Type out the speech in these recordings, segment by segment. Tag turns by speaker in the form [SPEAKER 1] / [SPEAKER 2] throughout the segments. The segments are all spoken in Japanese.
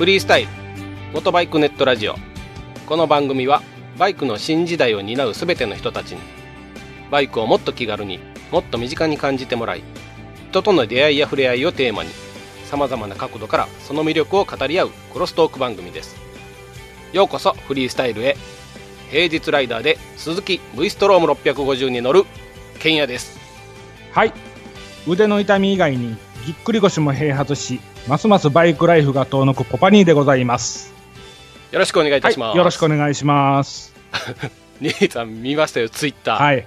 [SPEAKER 1] フリースタイル元バイクネットラジオ。この番組はバイクの新時代を担う全ての人たちにバイクをもっと気軽にもっと身近に感じてもらい人との出会いや触れ合いをテーマにさまざまな角度からその魅力を語り合うクロストーク番組です。ようこそフリースタイルへ。平日ライダーで鈴木 V ストローム650に乗るケンヤです。
[SPEAKER 2] はい。腕の痛み以外にぎっくり腰も併発しますますバイクライフが遠のくポパニーでございます。
[SPEAKER 1] よろしくお願いいたします、
[SPEAKER 2] はい、よろしくお願いします。
[SPEAKER 1] 兄さん見ましたよツイッター。
[SPEAKER 2] はい。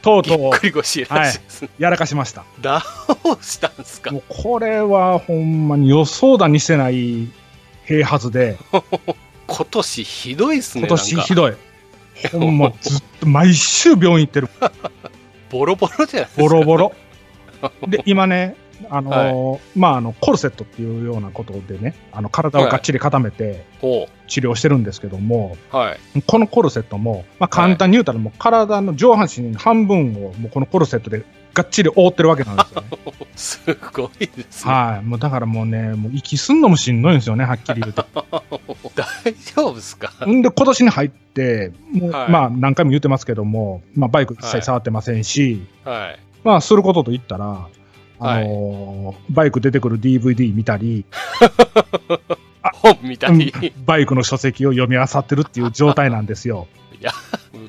[SPEAKER 2] とうとう。
[SPEAKER 1] ぎっくり腰らしいですね、
[SPEAKER 2] やらかしました。
[SPEAKER 1] どうしたんですか
[SPEAKER 2] もうこれはほんまに予想だにしてない併発で。
[SPEAKER 1] 今年ひどいっすね
[SPEAKER 2] 今年ひどい。ほんま ずっと毎週病院行ってる。
[SPEAKER 1] ボロボロじゃないですか。
[SPEAKER 2] ボロボロ。で今ねあのーはい、まあ、あの、コルセットっていうようなことでね、あの、体をがっちり固めて、治療してるんですけども、
[SPEAKER 1] はい、
[SPEAKER 2] このコルセットも、まあ、簡単に言うたら、もう体の上半身半分を、もうこのコルセットでがっちり覆ってるわけなんですよ、ね。
[SPEAKER 1] すごいです
[SPEAKER 2] ね。はい。もうだからもうね、もう息すんのもしんどいんですよね、はっきり言うと。
[SPEAKER 1] 大丈夫ですか？
[SPEAKER 2] んで、今年に入って、もう、はい、まあ、何回も言ってますけども、まあ、バイク一切触ってませんし、
[SPEAKER 1] はい。
[SPEAKER 2] まあ、することと言ったら、あのー、バイク出てくる DVD 見たり、
[SPEAKER 1] 本見たり、
[SPEAKER 2] うん、バイクの書籍を読み漁ってるっていう状態なんですよ。
[SPEAKER 1] いや、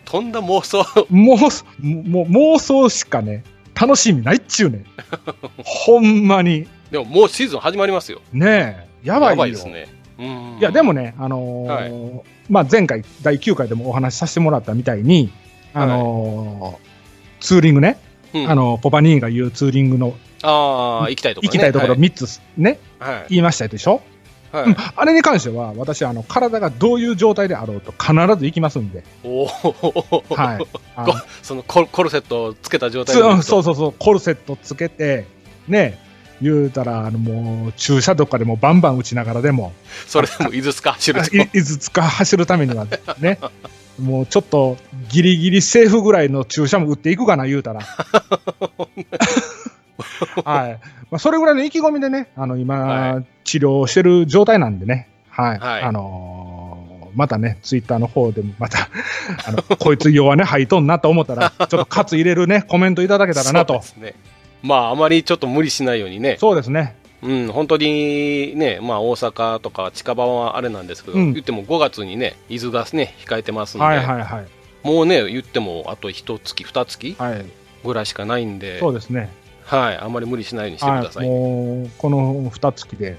[SPEAKER 1] とんだ妄想。
[SPEAKER 2] 妄もう妄想しかね、楽しみないっちゅうね ほんまに。
[SPEAKER 1] でももうシーズン始まりますよ。
[SPEAKER 2] ねえ、やばいよ。
[SPEAKER 1] やばいですね。
[SPEAKER 2] いや、でもね、あのーはい、まあ、前回、第9回でもお話しさせてもらったみたいに、あのーはい、ツーリングね、うん、あのポパニーが言うツーリングの
[SPEAKER 1] ああ、行きたいところ、
[SPEAKER 2] ね、行きたいところ3つね、
[SPEAKER 1] はい、
[SPEAKER 2] 言いましたでしょ、はい、うん、あれに関しては、私、あの、体がどういう状態であろうと必ず行きますんで。
[SPEAKER 1] おお、
[SPEAKER 2] はい。
[SPEAKER 1] そのコルセットをつけた状態
[SPEAKER 2] で。そうそうそう、コルセットつけて、ね、言うたら、あの、もう、駐車とかでもバンバン打ちながらでも。
[SPEAKER 1] それでも、伊豆塚走る
[SPEAKER 2] 伊豆塚走るためには ね、もうちょっとギリギリセーフぐらいの注射も打っていくかな、言うたら。はい。まあ、それぐらいの意気込みでね、あの、今、はい、治療してる状態なんでね。はい。はい、あのー、またね、ツイッターの方でも、また、あの、こいつ弱ね、吐いとんなと思ったら、ちょっと喝入れるね、コメントいただけたらなと。そうです
[SPEAKER 1] ね。まあ、あまりちょっと無理しないようにね。
[SPEAKER 2] そうですね。
[SPEAKER 1] うん、本当にね、まあ、大阪とか近場はあれなんですけど、うん、言っても5月にね、伊豆がね、控えてますんで、
[SPEAKER 2] はいはいはい、
[SPEAKER 1] もうね、言ってもあと1月、2月ぐらいしかないんで、
[SPEAKER 2] そうですね。
[SPEAKER 1] はい、あんまり無理しないようにしてください、
[SPEAKER 2] はい、もうこの2月で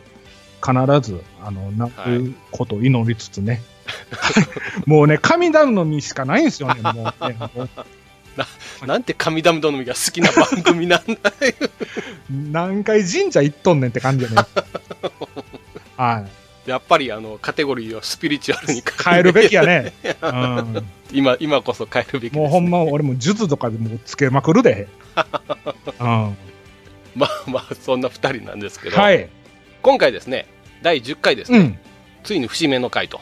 [SPEAKER 2] 必ずあのなくことを祈りつつね、はい、もうね、神頼みしかないんですよね、もうね。
[SPEAKER 1] ななんて神頼みが好きな番組なんだよ
[SPEAKER 2] 何回神社行っとんねんって感じでね。は
[SPEAKER 1] い。やっぱりあのカテゴリーをスピリチュアルに
[SPEAKER 2] 変える。べきやね。うん、
[SPEAKER 1] 今今こそ変えるべき、
[SPEAKER 2] ね、もうほんま俺も術とかでもつけまくるで。
[SPEAKER 1] うん、まあまあそんな2人なんですけど、
[SPEAKER 2] はい、
[SPEAKER 1] 今回ですね第10回ですね、うん、ついに節目の回と、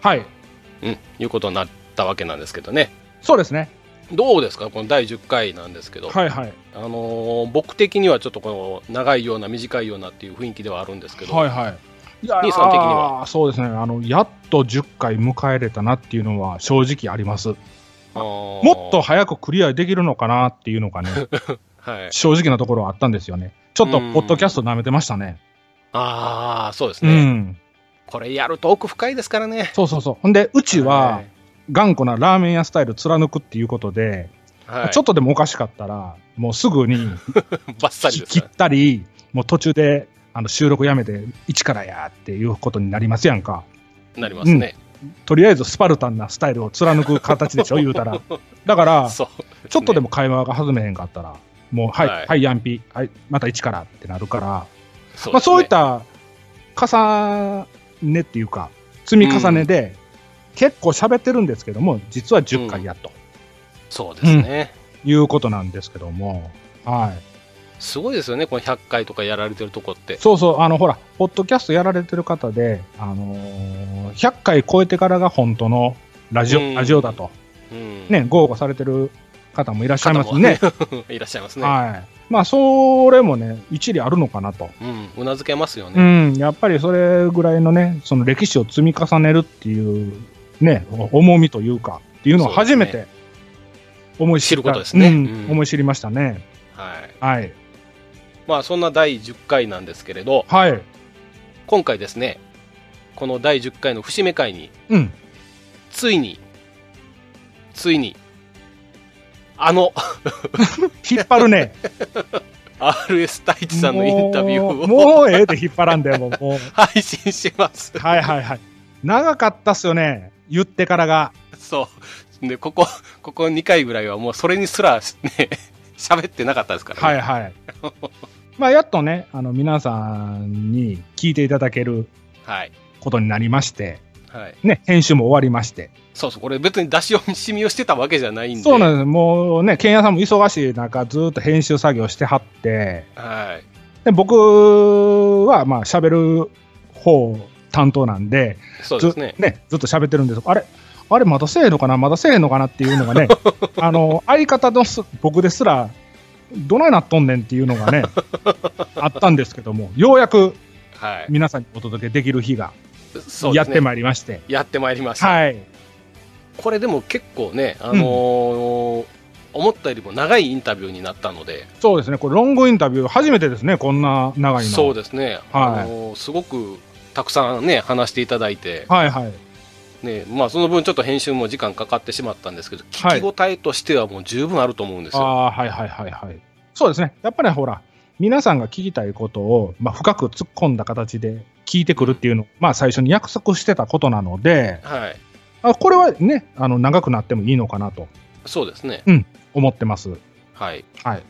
[SPEAKER 2] はい。
[SPEAKER 1] うん、いうことになったわけなんですけどね。
[SPEAKER 2] そうですね。
[SPEAKER 1] どうですか？この第10回なんですけど、
[SPEAKER 2] はいはい。
[SPEAKER 1] あのー、僕的にはちょっとこの長いような短いようなっていう雰囲気ではあるんですけど、
[SPEAKER 2] はいはい
[SPEAKER 1] 兄さん的には。
[SPEAKER 2] そうですね。あのやっと10回迎えれたなっていうのは正直あります。もっと早くクリアできるのかなっていうのがね、
[SPEAKER 1] はい、
[SPEAKER 2] 正直なところはあったんですよね。ちょっとポッドキャスト舐めてましたね。
[SPEAKER 1] ああそうですね、うん、これやると奥深いですからね。
[SPEAKER 2] そうそうそう。ほんでうちは、はい。頑固なラーメン屋スタイル貫くっていうことで、はい、ちょっとでもおかしかったら、もうすぐに
[SPEAKER 1] バッサリ
[SPEAKER 2] 切ったり、もう途中であの収録やめて、一からやっていうことになりますやんか。
[SPEAKER 1] なりますね、
[SPEAKER 2] うん、とりあえずスパルタンなスタイルを貫く形でしょ、言うたら。だから、ね、ちょっとでも会話が弾めへんかったら、もう、はい、はい、はい、ヤンピ、はい、また一からってなるから、そう、ね,、まあ、そういった重ねっていうか、積み重ねで、結構喋ってるんですけども、実は10回やと、うん、
[SPEAKER 1] そうですね、
[SPEAKER 2] うん、いうことなんですけども、はい。
[SPEAKER 1] すごいですよね、この100回とかやられてるとこって。
[SPEAKER 2] そうそう、あの、ほら、ポッドキャストやられてる方で、あのー、100回超えてからが本当のラジオ、うん、ラジオだと、うん、ね、豪語されてる方もいらっしゃいますね。
[SPEAKER 1] いらっしゃいますね。
[SPEAKER 2] はい。まあ、それもね、一理あるのかなと。
[SPEAKER 1] うん、うなずけますよ
[SPEAKER 2] う
[SPEAKER 1] ね。
[SPEAKER 2] ん、やっぱりそれぐらいのね、その歴史を積み重ねるっていう、ね、重みというか、っていうのを初めて思い知った
[SPEAKER 1] 知ることですね
[SPEAKER 2] うん
[SPEAKER 1] うん
[SPEAKER 2] 思い知りましたね。
[SPEAKER 1] はい。
[SPEAKER 2] はい。
[SPEAKER 1] まあ、そんな第10回なんですけれど、
[SPEAKER 2] はい。
[SPEAKER 1] 今回ですね、この第10回の節目会に、
[SPEAKER 2] うん。
[SPEAKER 1] ついに、ついに、あの、
[SPEAKER 2] 引っ張るね。
[SPEAKER 1] RS 太一さんのインタビューを
[SPEAKER 2] もうええで引っ張らんでもう。もう
[SPEAKER 1] 配信します。
[SPEAKER 2] はいはいはい。長かったっすよね。言ってからが。
[SPEAKER 1] そう。で、ここ、ここ2回ぐらいはもうそれにすらね、喋ってなかったですから、ね。
[SPEAKER 2] はいはい。まあ、やっとね、あの、皆さんに聞いていただける
[SPEAKER 1] はい。
[SPEAKER 2] ことになりまして、
[SPEAKER 1] はい。
[SPEAKER 2] ね、編集も終わりまして。
[SPEAKER 1] そうそう、これ別に出し惜しみをしてたわけじゃないんで。
[SPEAKER 2] そうなんです。もうね、ケンヤさんも忙しい中、ずっと編集作業してはって、
[SPEAKER 1] はい。
[SPEAKER 2] で僕は、まあ、喋る方担当なんで、
[SPEAKER 1] そうですね。
[SPEAKER 2] ずずっと喋ってるんですあれあれ、まだせえへんのかなまだせえへんのかなっていうのがね、あの、相方のす僕ですら、どないなっとんねんっていうのがね、あったんですけども、ようやく
[SPEAKER 1] はい。
[SPEAKER 2] 皆さんにお届けできる日が。やってまいりまして、
[SPEAKER 1] やってまいりました。
[SPEAKER 2] はい。
[SPEAKER 1] これでも結構ね、あのー思ったよりも長いインタビューになったので、
[SPEAKER 2] そうですね、これ、ロングインタビュー、初めてですね、こんな長いの。
[SPEAKER 1] そうですね、
[SPEAKER 2] はい
[SPEAKER 1] あのーすごくたくさんね、話していただいて、
[SPEAKER 2] はいはい。
[SPEAKER 1] ね、まあその分ちょっと編集も時間かかってしまったんですけど、
[SPEAKER 2] はい
[SPEAKER 1] 聞き応えとしてはもう十分あると思うんですよ。
[SPEAKER 2] ああ、はいはいはいはい。そうですね、やっぱりほら、皆さんが聞きたいことを、まあ、深く突っ込んだ形で聞いてくるっていうのを、まあ、最初に約束してたことなので、
[SPEAKER 1] はい。
[SPEAKER 2] あこれはね、あの長くなってもいいのかなと
[SPEAKER 1] そうですね。
[SPEAKER 2] 思ってます。
[SPEAKER 1] はい。
[SPEAKER 2] はい。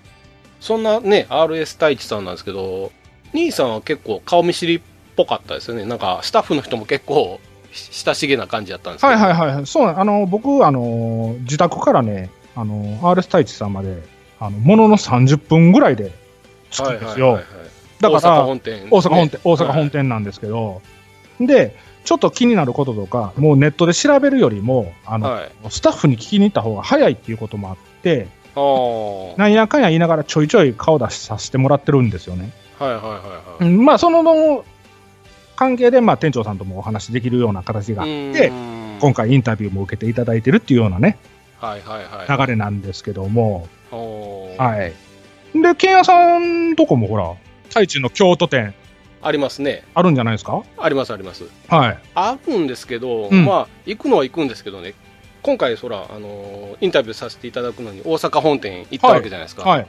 [SPEAKER 1] そんなね、RS 太一さんなんですけど、兄さんは結構顔見知りっぽかったですよね。なんかスタッフの人も結構し親しげな感じだったんですけど。
[SPEAKER 2] はいはいはいはい。そうなあの、僕、あの、自宅からね、あの、RS 太一さんまで、あの、ものの30分ぐらいで着くんですよ。
[SPEAKER 1] 大阪本店、
[SPEAKER 2] 大阪本店、大阪
[SPEAKER 1] はい
[SPEAKER 2] 本店なんですけど、で、ちょっと気になることとか、もうネットで調べるよりも、あの、
[SPEAKER 1] はい。
[SPEAKER 2] スタッフに聞きに行った方が早いっていうこともあって、なんやかんや言いながらちょいちょい顔出しさせてもらってるんですよね。
[SPEAKER 1] はいはいはい。
[SPEAKER 2] うんまあ、その関係で、まあ、店長さんともお話できるような形があって
[SPEAKER 1] う、ん
[SPEAKER 2] 今回インタビューも受けていただいてるっていうようなね、
[SPEAKER 1] はいはいはい。
[SPEAKER 2] 流れなんですけども、はい。で、ケンヤさんとこもほら、太一の京都店
[SPEAKER 1] ありますね。
[SPEAKER 2] あるんじゃないですか？
[SPEAKER 1] ありますあります。
[SPEAKER 2] はい。
[SPEAKER 1] あるんですけど、
[SPEAKER 2] うん
[SPEAKER 1] まあ、行くのは行くんですけどね、今回、そら、あのーインタビューさせていただくのに大阪本店行ったわけじゃないですか。
[SPEAKER 2] はい。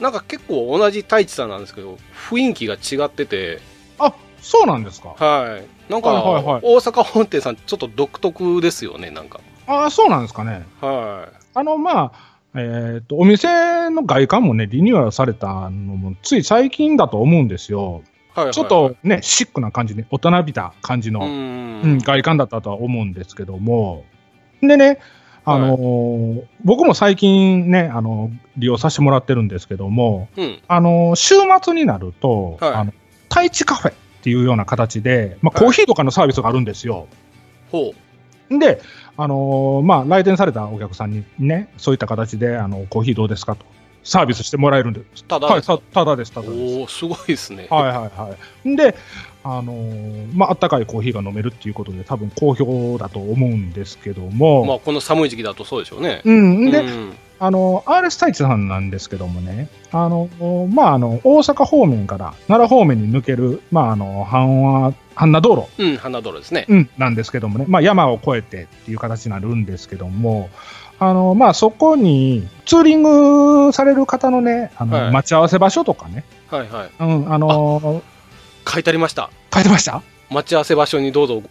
[SPEAKER 1] なんか結構同じ太一さんなんですけど、雰囲気が違ってて、
[SPEAKER 2] あ、そうなんですか？
[SPEAKER 1] はい。なんか、
[SPEAKER 2] はいはいはい
[SPEAKER 1] 大阪本店さん、ちょっと独特ですよね、なんか。
[SPEAKER 2] あそうなんですかね。
[SPEAKER 1] は
[SPEAKER 2] あの、まあ、えっ、と、お店の外観もね、リニューアルされたのも、つい最近だと思うんですよ。
[SPEAKER 1] い。はいはいはい
[SPEAKER 2] ちょっと、ね、シックな感じで、大人びた感じの、
[SPEAKER 1] う
[SPEAKER 2] うん
[SPEAKER 1] ん。
[SPEAKER 2] 外観だったとは思うんですけども。でね、あのー僕も最近ね、あの利用させてもらってるんですけども、
[SPEAKER 1] うん。
[SPEAKER 2] あの週末になると、
[SPEAKER 1] はい
[SPEAKER 2] あの、太一カフェっていうような形で、まあ、
[SPEAKER 1] はい
[SPEAKER 2] コーヒーとかのサービスがあるんですよ。
[SPEAKER 1] ほ
[SPEAKER 2] で、あのーまあ、来店されたお客さんにね、そういった形で、あの、コーヒーどうですかと、サービスしてもらえるんです。
[SPEAKER 1] う。ただ、
[SPEAKER 2] はい、たただです、ただです。
[SPEAKER 1] おおすごいですね。
[SPEAKER 2] はいはいはい。で、あのーまあ、あったかいコーヒーが飲めるっていうことで、多分好評だと思うんですけども、
[SPEAKER 1] まあ、この寒い時期だとそうでしょうね。
[SPEAKER 2] うん、で、
[SPEAKER 1] うん
[SPEAKER 2] あの、RS 太一さんなんですけどもね、あの、まあ、あの、大阪方面から奈良方面に抜ける、まあ、あの、阪和、阪奈道路、
[SPEAKER 1] うん、花泥ですね。
[SPEAKER 2] うん、なんですけどもね、まあ、山を越えてっていう形になるんですけども、あの、まあ、そこに、ツーリングされる方のね、あの、
[SPEAKER 1] はい
[SPEAKER 2] 待ち合わせ場所とかね、
[SPEAKER 1] はいはい。
[SPEAKER 2] うん、あの
[SPEAKER 1] 書いてありました。
[SPEAKER 2] 書いてました？
[SPEAKER 1] 待ち合わせ場所にどうぞ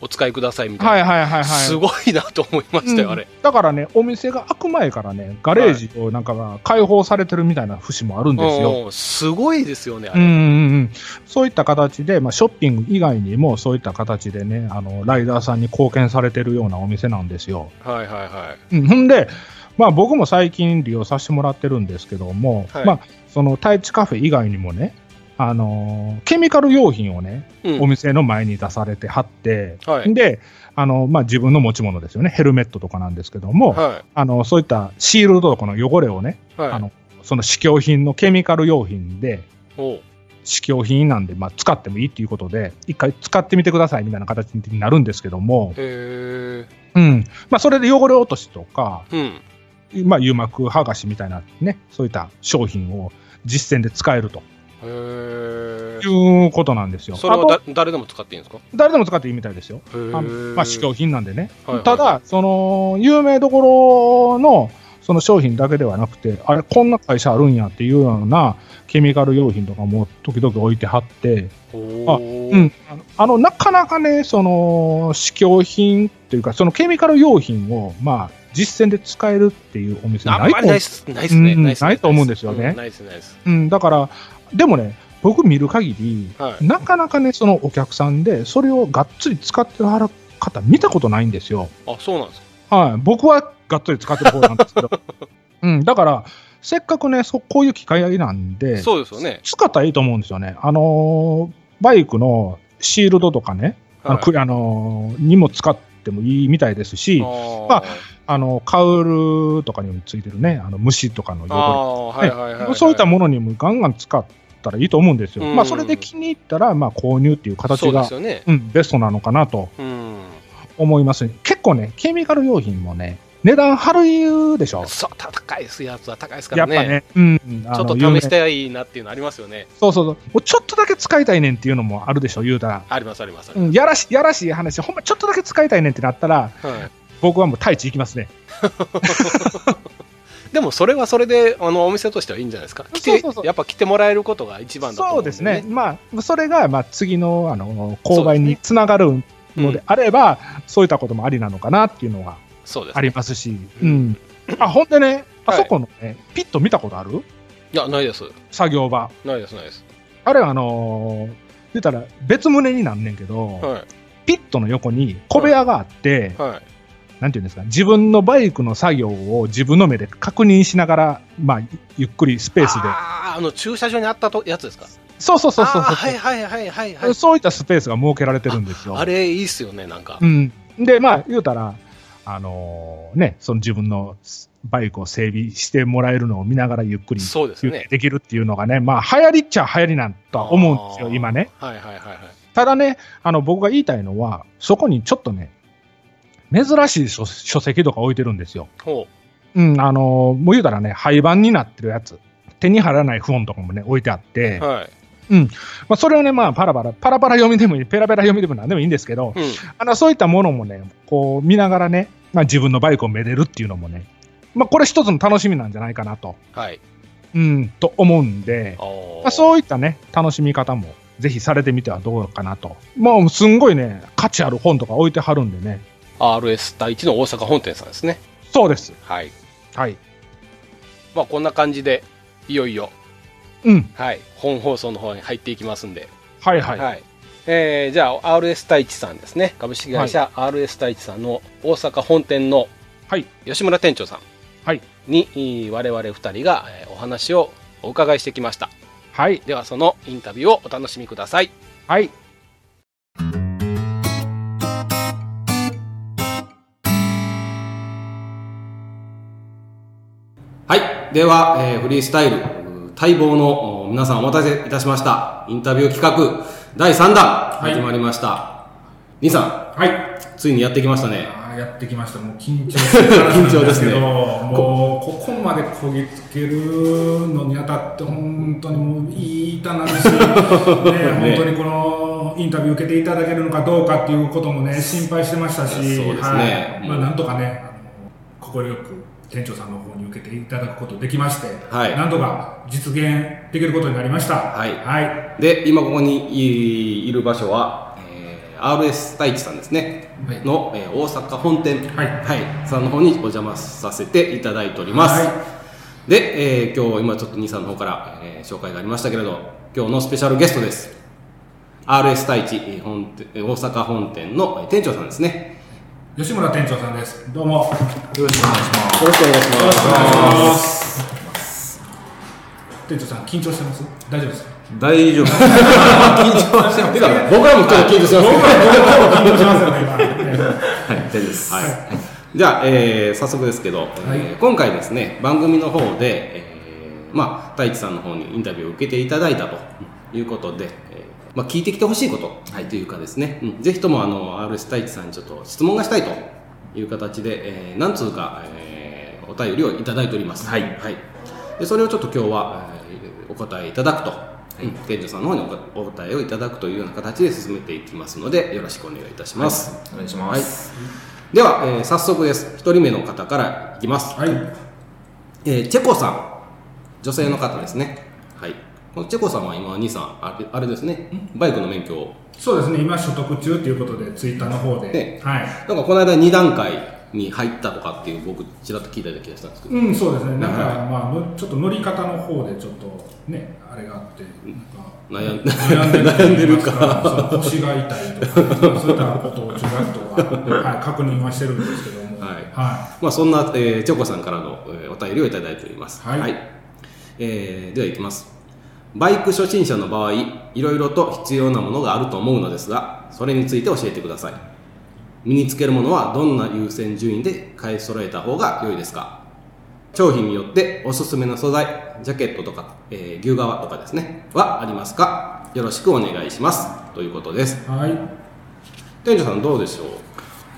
[SPEAKER 1] お使いくださいみたいな。
[SPEAKER 2] はいはいはいはい。
[SPEAKER 1] すごいなと思いましたよ、
[SPEAKER 2] うん
[SPEAKER 1] あれ。
[SPEAKER 2] だからね、お店が開く前からね、ガレージをなんかが開放されてるみたいな節もあるんですよ。
[SPEAKER 1] うんすごいですよね、あれ。
[SPEAKER 2] うんうんうん、そういった形で、まあ、ショッピング以外にもそういった形でね、あのライダーさんに貢献されてるようなお店なんですよ。
[SPEAKER 1] はいはいはい。
[SPEAKER 2] うん、ほんで、まあ、僕も最近利用させてもらってるんですけども、
[SPEAKER 1] はい
[SPEAKER 2] まあ、その太一カフェ以外にもね、あのーケミカル用品をね、
[SPEAKER 1] うん。
[SPEAKER 2] お店の前に出されて貼って、
[SPEAKER 1] はい。
[SPEAKER 2] で、あのまあ、自分の持ち物ですよね、ヘルメットとかなんですけども、
[SPEAKER 1] は
[SPEAKER 2] あのそういったシールドとかの汚れをね、
[SPEAKER 1] い。はい。
[SPEAKER 2] あのその試供品のケミカル用品で、試供品なんで、まあ、使ってもいいっていうことで、一回使ってみてくださいみたいな形になるんですけども、
[SPEAKER 1] へ
[SPEAKER 2] うん。まあ、それで汚れ落としとか、
[SPEAKER 1] うん。
[SPEAKER 2] まあ、油膜剥がしみたいなね、そういった商品を実践で使えるということなんですよ。
[SPEAKER 1] それは
[SPEAKER 2] あと
[SPEAKER 1] だ誰でも使っていいんですか？
[SPEAKER 2] 誰でも使っていいみたいですよ。まあ、試供品なんでね。
[SPEAKER 1] はいはい。
[SPEAKER 2] ただ、その、有名どころの、その商品だけではなくて、あれ、こんな会社あるんやっていうようなケミカル用品とかも時々置いてはって、
[SPEAKER 1] お
[SPEAKER 2] う
[SPEAKER 1] ー
[SPEAKER 2] ん、あのなかなかね、その試供品っていうか、そのケミカル用品を、まあ、実践で使えるっていうお店ないと思うんですよね。
[SPEAKER 1] うんないっすないっす。
[SPEAKER 2] うん、だから、でもね、僕見る限り、
[SPEAKER 1] はい。
[SPEAKER 2] なかなかね、そのお客さんで、それをがっつり使ってはる方、見たことないんですよ。
[SPEAKER 1] あ、そうなんですか。
[SPEAKER 2] はい、僕はがっつり使ってる方なんですけど、うん、だから、せっかくね、そこういう機会なんで、
[SPEAKER 1] そうですよね。
[SPEAKER 2] 使ったらいいと思うんですよね。あのーバイクのシールドとかね、あの
[SPEAKER 1] はい
[SPEAKER 2] くあのーにも使ってもいいみたいですし、
[SPEAKER 1] あー
[SPEAKER 2] まああのカウルとかにもついてるね、あの虫とかの汚れ、
[SPEAKER 1] あーはいはいはいはい。
[SPEAKER 2] そういったものにもガンガン使ったらいいと思うんですよ。
[SPEAKER 1] うん
[SPEAKER 2] まあ、それで気に入ったら、まあ、購入っていう形が
[SPEAKER 1] そうね。
[SPEAKER 2] うん、ベストなのかなと
[SPEAKER 1] うん。
[SPEAKER 2] 思います。結構ね、ケミカル用品もね、値段張るでしょ。
[SPEAKER 1] そう、高いですやつは高いですからね。
[SPEAKER 2] やっぱね、うん、あ
[SPEAKER 1] ちょっと試したいなっていうのありますよね。
[SPEAKER 2] そうそうそう。もうちょっとだけ使いたいねんっていうのもあるでしょ、言うたら。
[SPEAKER 1] ありますあります。
[SPEAKER 2] うん、やらしやらしい話、ほんまちょっとだけ使いたいねんってなったら、
[SPEAKER 1] はい
[SPEAKER 2] 僕はもう太一行きますね。
[SPEAKER 1] でもそれはそれであのお店としてはいいんじゃないですか。来て
[SPEAKER 2] そうそうそう
[SPEAKER 1] やっぱ来てもらえることが一番だと思
[SPEAKER 2] そううん
[SPEAKER 1] で
[SPEAKER 2] ですね。。まあ、それが、まあ、次の、あの、購買につながるの
[SPEAKER 1] うん
[SPEAKER 2] であれば、そういったこともありなのかなっていうのがありますし、うん。あ、ほんでね、あそこのね、ピット見たことある？
[SPEAKER 1] いや、ないです。
[SPEAKER 2] 作業場。
[SPEAKER 1] ないです、ないです。
[SPEAKER 2] あれはあのー言ったら別棟になんねんけど、
[SPEAKER 1] は
[SPEAKER 2] ピットの横に小部屋があって、
[SPEAKER 1] い。はい。
[SPEAKER 2] なんていうんですか、自分のバイクの作業を自分の目で確認しながら、まあ、ゆゆっくりスペースで。
[SPEAKER 1] ああ、あの駐車場にあったとやつですか？
[SPEAKER 2] そうそうそうそう
[SPEAKER 1] あーはいはいはいはいはい。
[SPEAKER 2] そういったスペースが設けられてるんですよ。
[SPEAKER 1] あれいいっすよね、なんか。
[SPEAKER 2] うん。で、まあ、言うたら、あのーね、その自分のバイクを整備してもらえるのを見ながらゆっくり
[SPEAKER 1] そうですね。
[SPEAKER 2] できるっていうのがね、まあ、流行りっちゃ流行りなんとは思うんですよ、今ね。
[SPEAKER 1] はいはいはいはい。
[SPEAKER 2] ただね、あの、僕が言いたいのは、そこにちょっとね、珍しい書書籍とか置いてるんですよ。
[SPEAKER 1] ほ
[SPEAKER 2] うん、あのーもう言うたらね、廃盤になってるやつ。手に入らない本とかもね、置いてあって、
[SPEAKER 1] う。はい。
[SPEAKER 2] まあ、それをね、まあ、パラパラ、パラパラ読みでもいい、ペラペラ読みでもなんでもいいんですけど、
[SPEAKER 1] うん。
[SPEAKER 2] あの、そういったものもね、こう、見ながらね、まあ、自分のバイクをめでるっていうのもね、まあ、これ一つの楽しみなんじゃないかなと、
[SPEAKER 1] はい。
[SPEAKER 2] うん、と思うんで、まあ、そういったね、楽しみ方も、ぜひされてみてはどうかなと。もう、すんごいね、価値ある本とか置いてはるんでね、
[SPEAKER 1] RS 第一の大阪本店さんですね。
[SPEAKER 2] そうです。
[SPEAKER 1] はい。
[SPEAKER 2] はい。
[SPEAKER 1] まあこんな感じで、いよいよ、
[SPEAKER 2] うん。
[SPEAKER 1] はい、本放送の方に入っていきますんで、
[SPEAKER 2] はいはい。
[SPEAKER 1] はい。えーじゃあ RS 太一さんですね株式会社 RS 太一さんの大阪本店の
[SPEAKER 2] はい。
[SPEAKER 1] 吉村店長さん
[SPEAKER 2] はい
[SPEAKER 1] に、えー我々2人がえーお話をお伺いしてきました
[SPEAKER 2] はい。
[SPEAKER 1] ではそのインタビューをお楽しみください
[SPEAKER 2] はい。
[SPEAKER 1] いでは、えーフリースタイル待望のお皆さんお待たせいたしました。インタビュー企画第3弾
[SPEAKER 3] い。
[SPEAKER 1] 始まりました、兄さ
[SPEAKER 3] はい。
[SPEAKER 1] んついにやってきましたね。
[SPEAKER 3] やってきました。もう緊張してるからなん
[SPEAKER 1] 緊張ですね。
[SPEAKER 3] けどもうここまでこぎつけるのにあたって本当にもういい板なんですよ。ね本当にこのインタビュー受けていただけるのかどうかっていうこともね心配してましたし、
[SPEAKER 1] そうですね。
[SPEAKER 3] はい。まあなんとかね快く店長さんの方に受けていただくことできまして、
[SPEAKER 1] はい。
[SPEAKER 3] なんとか実現できることになりました。
[SPEAKER 1] はい。
[SPEAKER 3] はい。
[SPEAKER 1] で今ここにいいる場所は、えー RS 太一さんですね。
[SPEAKER 3] はい。
[SPEAKER 1] の、えー大阪本店、
[SPEAKER 3] はい。
[SPEAKER 1] さんの方にお邪魔させていただいております、
[SPEAKER 3] はい。
[SPEAKER 1] で、えー今日今ちょっと兄さんの方から、えー紹介がありましたけれど今日のスペシャルゲストです。RS 太一えー本大阪本店のえー店長さんですね
[SPEAKER 3] 吉村店長さんです。どうも。よろしくお願いします。
[SPEAKER 1] よろしくお願いし
[SPEAKER 3] よろしくお願いし
[SPEAKER 1] ま
[SPEAKER 3] ます。店長さん、緊張してます？大丈夫ですか？
[SPEAKER 4] 大丈夫。
[SPEAKER 1] 緊張してますてか僕らもちょっと緊張してますけど
[SPEAKER 3] 緊張しますよね、今。
[SPEAKER 4] はい、大丈夫です。
[SPEAKER 1] はい、じゃあ、えー早速ですけど、えー
[SPEAKER 3] はい
[SPEAKER 1] 今回ですね番組の方で、えーまあ、太一さんの方にインタビューを受けていただいたということで、えー、まあ、聞いてきてほしいこと、はい、というかですね、うん、ぜひともあの RS 太一さんにちょっと質問がしたいという形で、えー、何通か、えー、お便りをいただいております。はい。はい、でそれをちょっと今日は、えー、お答えいただくと。はい、店長さんの方にお答えをいただくというような形で進めていきますのでよろしくお願いいたします、
[SPEAKER 3] はい、お願いします、
[SPEAKER 1] はい、では、えー、早速です。1人目の方からいきます。はい、えー、チェコさん。女性の方ですね。はいこのチェコさんは今兄さんあれあれですね。バイクの免許を。
[SPEAKER 2] そうですね。今所得中ということでツイッターの方で、
[SPEAKER 1] はい。なんかこの間2段階に入ったとかっていう僕ちらっと聞いたような気がしたんですけど。
[SPEAKER 2] うんそうですね。なんか、まあちょっと乗り方の方でちょっとねあれがあって
[SPEAKER 1] 悩ん悩んでるか
[SPEAKER 2] 腰が痛いとかそういったことをちらっとは、はい、確認はしてるんですけども。はい、
[SPEAKER 1] はい、まあそんな、えー、チョコさんからの、えー、お便りをいただいております。はい、はい、えー、ではいきますバイク初心者の場合いろいろと必要なものがあると思うのですがそれについて教えてください。身につけるものはどんな優先順位で買い揃えた方が良いですか？商品によっておすすめの素材ジャケットとか、えー、牛革とかですねはありますか？よろしくお願いします。ということです。はい。店長さんどうでしょ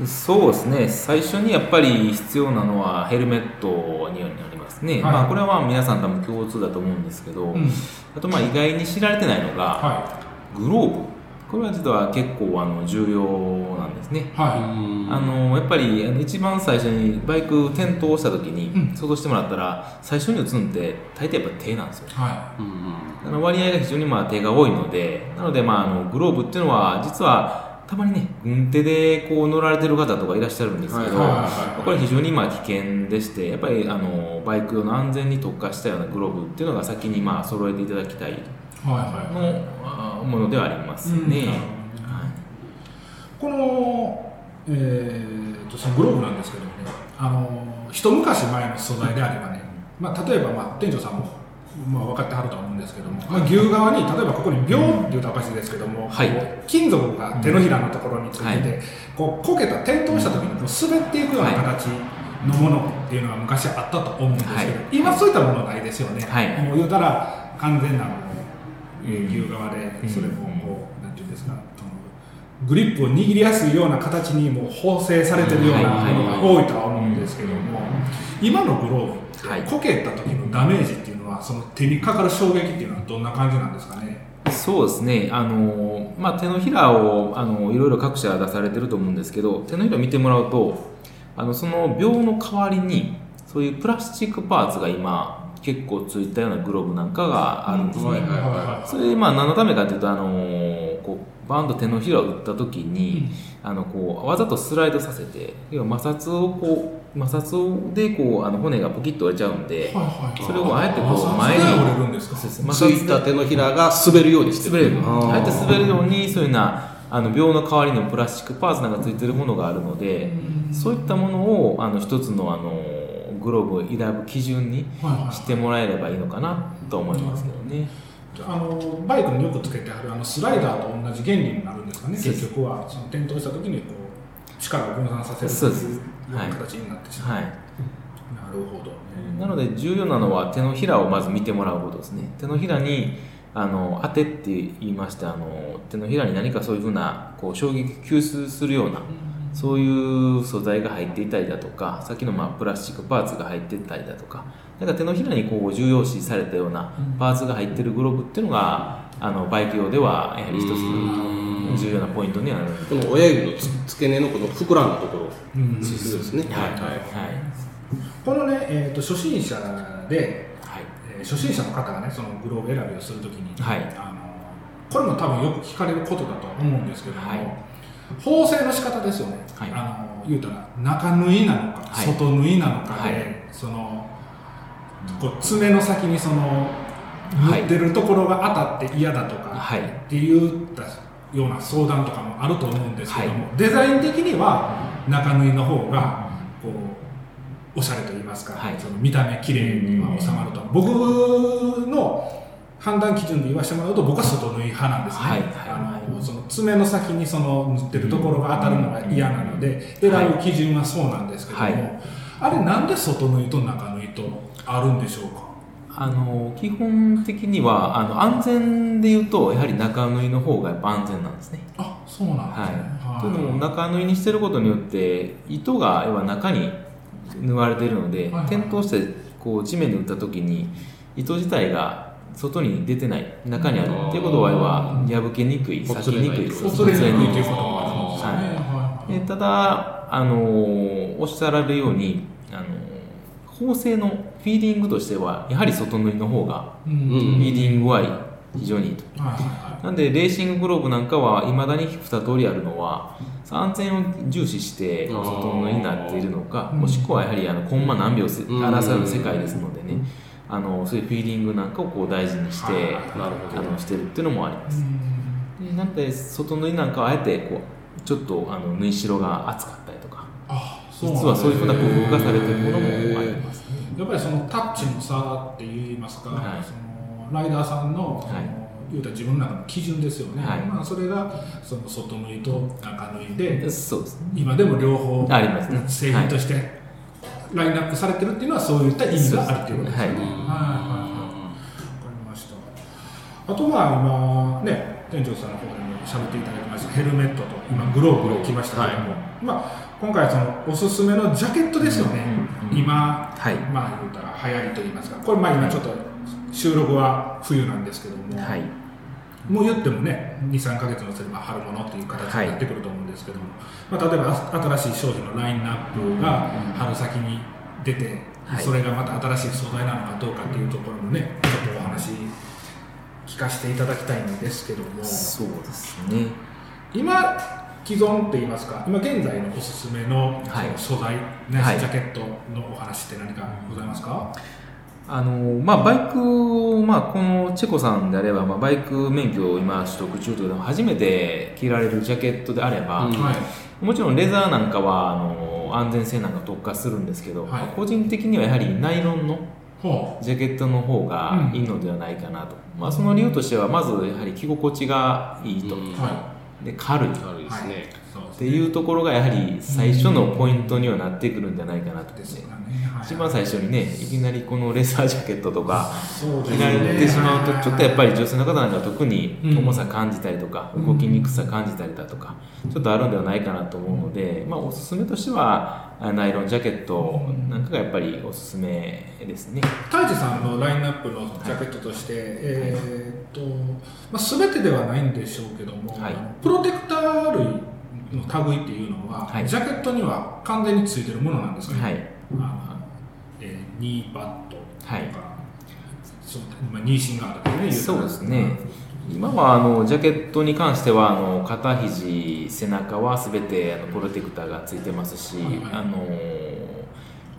[SPEAKER 3] う？そうですね。最初にやっぱり必要なのはヘルメットになりね、はい、まあ、これは皆さん多分共通だと思うんですけど、うん、あとまあ意外に知られてないのが、はい、グローブ。これは実は結構あの重要なんですね、はい、あのやっぱりあの一番最初にバイク転倒した時に想像してもらったら最初に打つのって大抵やっぱ手なんですよ、はい、あの割合が非常にまあ手が多いのでなのでまああのグローブっていうのは実はたまにね軍手でこう乗られてる方とかいらっしゃるんですけど、これ非常にまあ危険でしてやっぱりあのバイク用の安全に特化したようなグローブっていうのが先にまあ揃えていただきたいのものではありますね。
[SPEAKER 2] この、えーと、そのグローブなんですけどもねあの一昔前の素材であればね、まあ、例えば、まあ、店長さんも、まあ、分かってはると思うんですけども、まあ、牛側に例えばここに「秒」っていうとおかしいですけども、はい、金属が手のひらのところについてて、はい、こうこけた転倒した時にこう滑っていくような形、のものっていうのは昔あったと思うんですけど、はい、今そういったものないですよね、はい、もう言うたら完全な牛側でそれもこう何て言うんですかグリップを握りやすいような形にも縫製されてるようなものが多いとは思うんですけども今のグローブってこけた時のダメージってその手にかかる衝撃っていうのはどんな感じなんですかね？
[SPEAKER 3] そうですね。あの、まあ、手のひらをあのいろいろ各社出されてると思うんですけど手のひら見てもらうとあのその病の代わりにそういうプラスチックパーツが今結構ついたようなグローブなんかがあるんですね。それまあ何のためかというとあのバンと手のひらを打った時に、あのこうわざとスライドさせて要は摩擦をこう摩擦でこうあの骨がポキッと折れちゃうんで、それをあえてこう前に
[SPEAKER 1] ついた手のひらが滑るようにして
[SPEAKER 3] 滑れる。あえて滑るようにそういうなあの病の代わりのプラスチックパーツなんかついてるものがあるので、そういったものをあの一つのあのグローブを選ぶ基準にしてもらえればいいのかなと思いますけどね。
[SPEAKER 2] あのバイクによくつけてあるあのスライダーと同じ原理になるんですかね、結局は。その転倒した時にこう力を分散させるというような形になってしまう。はい、なるほど、
[SPEAKER 3] ね、なので重要なのは手のひらをまず見てもらうことですね。手のひらにあの当てって言いましてあの手のひらに何かそういうふうなこう衝撃吸収するような、そういう素材が入っていたりだとかさっきのまあプラスチックパーツが入っていたりだとかなんか手のひらにこう重要視されたようなパーツが入ってるグローブっていうのがあのバイク用ではやはり一つ重要なポイントにはなる。
[SPEAKER 1] この親指の付け根のこの膨らんだところ。ですね、はい。はい。はい、
[SPEAKER 2] このね、えーと、初心者で、はい。えー、初心者の方がねそのグローブ選びをするときに、はい、あのこれも多分よく聞かれることだと思うんですけども、はい。縫製の仕方ですよね、はい、あの言うたら中縫いなのか、はい、外縫いなのかで、はい、そのこう爪の先にその縫ってるところが当たって嫌だとか、っていうような相談とかもあると思うんですけども、デザイン的には中縫いの方がこうおしゃれと言いますか、その見た目綺麗には収まると、僕の判断基準で言わせてもらうと僕は外縫い派なんですね、はい、あのその爪の先にその塗ってるところが当たるのが嫌なので選ぶ基準はそうなんですけども、はい、あれなんで外縫いと中縫いとあるんでしょうか？
[SPEAKER 3] あの基本的にはあの安全でいうとやはり中縫いの方がやっぱ安全なんですね。
[SPEAKER 2] あそうなんですね。
[SPEAKER 3] はい、とい。うのも中縫いにしてることによって糸が要は中に縫われているので、はい、転倒してこう地面に打った時に糸自体が外に出てない中にあるっていうことはは破けにくい裂きにくい
[SPEAKER 2] ほつれにくいというですね。
[SPEAKER 3] はい、ただあのおっしゃられるようにあの縫製のフィーディングとしてはやはり外縫いの方がフィーディングは非常にいいと、なんでレーシンググローブなんかはいまだに2通りあるのは安全を重視して外縫いになっているのかもしくはやはりあのコンマ何秒争う世界ですのでね。あのそういうフィーディングなんかをこう大事にして、あのしてるっていうのもあります。でなので外縫いなんかはあえてこうちょっとあの縫い代が厚かったりとか実はそういうふうな工夫がされてるものもあります、ね、
[SPEAKER 2] やっぱりそのタッチの差っていいますか、はい、そのライダーさんの、はい、言うたら自分の中の基準ですよね、はい、まあ、それがその外縫いと中縫いで
[SPEAKER 3] そうです、ね、
[SPEAKER 2] 今でも両方
[SPEAKER 3] あります、ね、
[SPEAKER 2] 製品としてラインナップされてるっていうのはそういった意味があるということですね。はい、はい、はい、わかりました。あとまあ今ね店長さんの方でも喋っていただきました。ヘルメットと今グローブを着ましたけども、はい、まあ今回そのおすすめのジャケットですよね、うん、今、はい、まあ言うたら流行りと言いますか。これまあ今ちょっと収録は冬なんですけども、はい、もう言ってもね23か月もすれば春物っていう形になってくると思うんですけども、はい、まあ、例えば新しい商品のラインナップが春先に出て、はい、それがまた新しい素材なのかどうかっていうところもねちょっとお話聞かせていただきたいんですけども。
[SPEAKER 3] そうですね。
[SPEAKER 2] 今既存って言いますか今現在のおすすめの素材、ね、はい、ジャケットのお話って何かございますか、
[SPEAKER 3] あのまあ、バイクを、まあ、このチェコさんであれば、まあ、バイク免許を今取得中というのは初めて着られるジャケットであれば、うん、もちろんレザーなんかはあの安全性なんか特化するんですけど、はい、個人的にはやはりナイロンのジャケットの方がいいのではないかなと、うん、まあ、その理由としてはまずやはり着心地がいいと。うん。はいで軽い。軽いですね、っていうところがやはり最初のポイントにはなってくるんじゃないかなと、ね、一番最初にねいきなりこのレザージャケットとか着られてしまうとちょっとやっぱり女性の方なんかは特に重さ感じたりとか、動きにくさ感じたりだとかちょっとあるんではないかなと思うので、まあ、おすすめとしてはナイロンジャケットなんかがやっぱりおすすめですね。
[SPEAKER 2] 太一さんのラインナップのジャケットとして、はい、えー、っと、まあ、全てではないんでしょうけども、はい、プロテクター類の類っていうのは、はい、ジャケットには完全についてるものなんですかね、はい。あえー、ニーパッドとか、はい、そうまあ、ニーシンガーとかね
[SPEAKER 3] そうですね、今はあのジャケットに関してはあの肩肘背中はすべてあのプロテクターがついてますし、はいはい、あの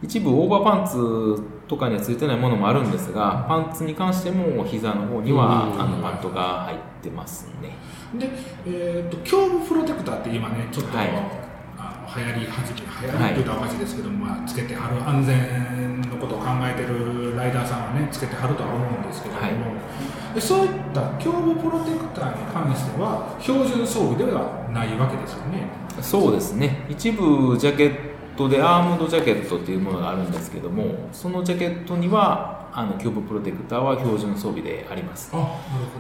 [SPEAKER 3] 一部オーバーパンツとかにはついてないものもあるんですがパンツに関しても膝の方にはあのパッドが入ってますね。
[SPEAKER 2] で、えーと、胸部プロテクターって今ねちょっと、はい、あの流行り始め流行りというとおかしいですけども、はい、まあ、つけてはる安全のことを考えてるライダーさんはねつけてはるとは思うんですけども、はい。でそういった胸部プロテクターに関しては標準装備ではないわけですよね。
[SPEAKER 3] そうですね。一部ジャケットでアームドジャケットっていうものがあるんですけどもそのジャケットにはあの胸部プロテクターは標準装備であります。あなる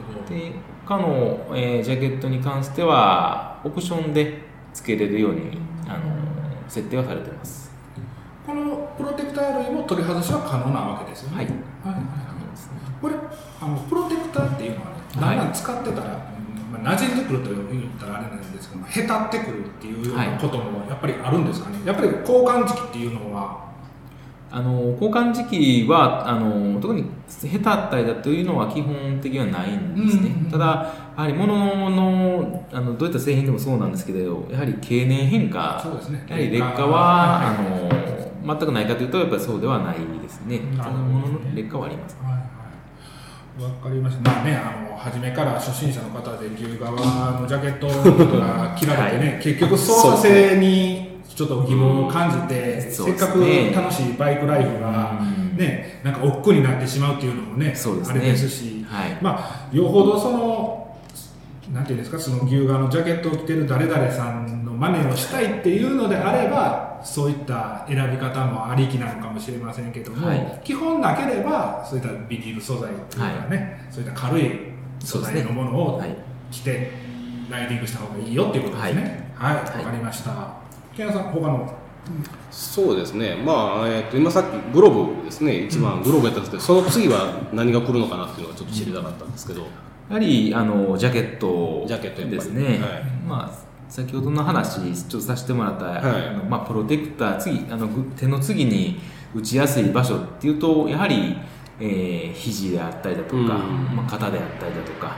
[SPEAKER 3] ほど。で他の、えー、ジャケットに関してはオプションで付けれるようにあの設定はされてます。
[SPEAKER 2] このプロテクター類も取り外しは可能なわけですよね。はい、はい。はいこれあのプロテクターっていうのはねだんだん使ってたら、はいまあ、馴染んでくると言ったらあれなんですけどへたってくるっていうようなこともやっぱりあるんですかね、やっぱり交換時期っていうのは？
[SPEAKER 3] あの交換時期はあの特にへたったりだというのは基本的にはないんですね、うんうん、ただやはり物のあのどういった製品でもそうなんですけどやはり経年変化、そうですね、やはり劣化は、あの全くないかというとやっぱりそうではないですね、ただ物の劣化はあります、はい。
[SPEAKER 2] わかりました。まあね、あの初めから初心者の方で牛革のジャケットが着られてね、はい、結局操作性にちょっと疑問を感じて、ね、せっかく楽しいバイクライフがね、なんか億劫になってしまうっていうのもね、ね。あれですし、はい、まあよほどそのなんていうんですか、その牛革のジャケットを着てる誰々さんの真似をしたいっていうのであれば、そういった選び方もありきなのかもしれませんけども、はい、基本なければそういったビニール素材というかね、はい、そういった軽い素材のものを着てライディングした方がいいよっていうことですね。はい。わ、はい、かりました。木原さん他の？
[SPEAKER 1] そうですね、まあえー、と今さっきグローブですね、一番グローブやったんですけど、その次は何が来るのかなっていうのがちょっと知りたかったんですけど、や
[SPEAKER 3] はりあのジャケットですね、はい、まあ、先ほどの話、ちょっとさせてもらった、はい、あのまあ、プロテクター、次あの手の次に打ちやすい場所っていうと、やはり、えー、肘であったりだとか、うん、まあ、肩であったりだとか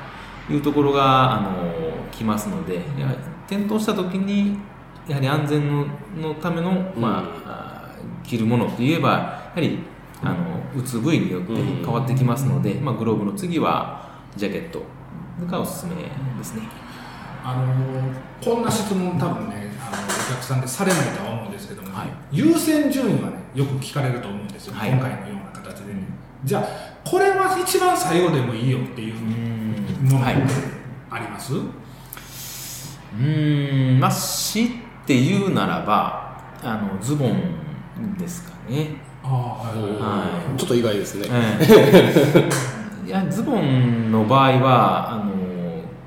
[SPEAKER 3] いうところがあの来ますので、やはり転倒した時にやはり安全ののための、まあ、着るものといえばやはりあの打つ部位によって変わってきますので、まあ、グローブの次はジャケットがおすすめですね。
[SPEAKER 2] あのこんな質問多分ねあのお客さんでされないとは思うんですけども、はい、優先順位はねよく聞かれると思うんですよ、はい、今回のような形でね。じゃあこれは一番最後でもいいよっていうものあります、
[SPEAKER 3] うんまあって言うならばあのズボンですかね。あ、
[SPEAKER 1] はい、ちょっと意外ですね、
[SPEAKER 3] い。やズボンの場合はあの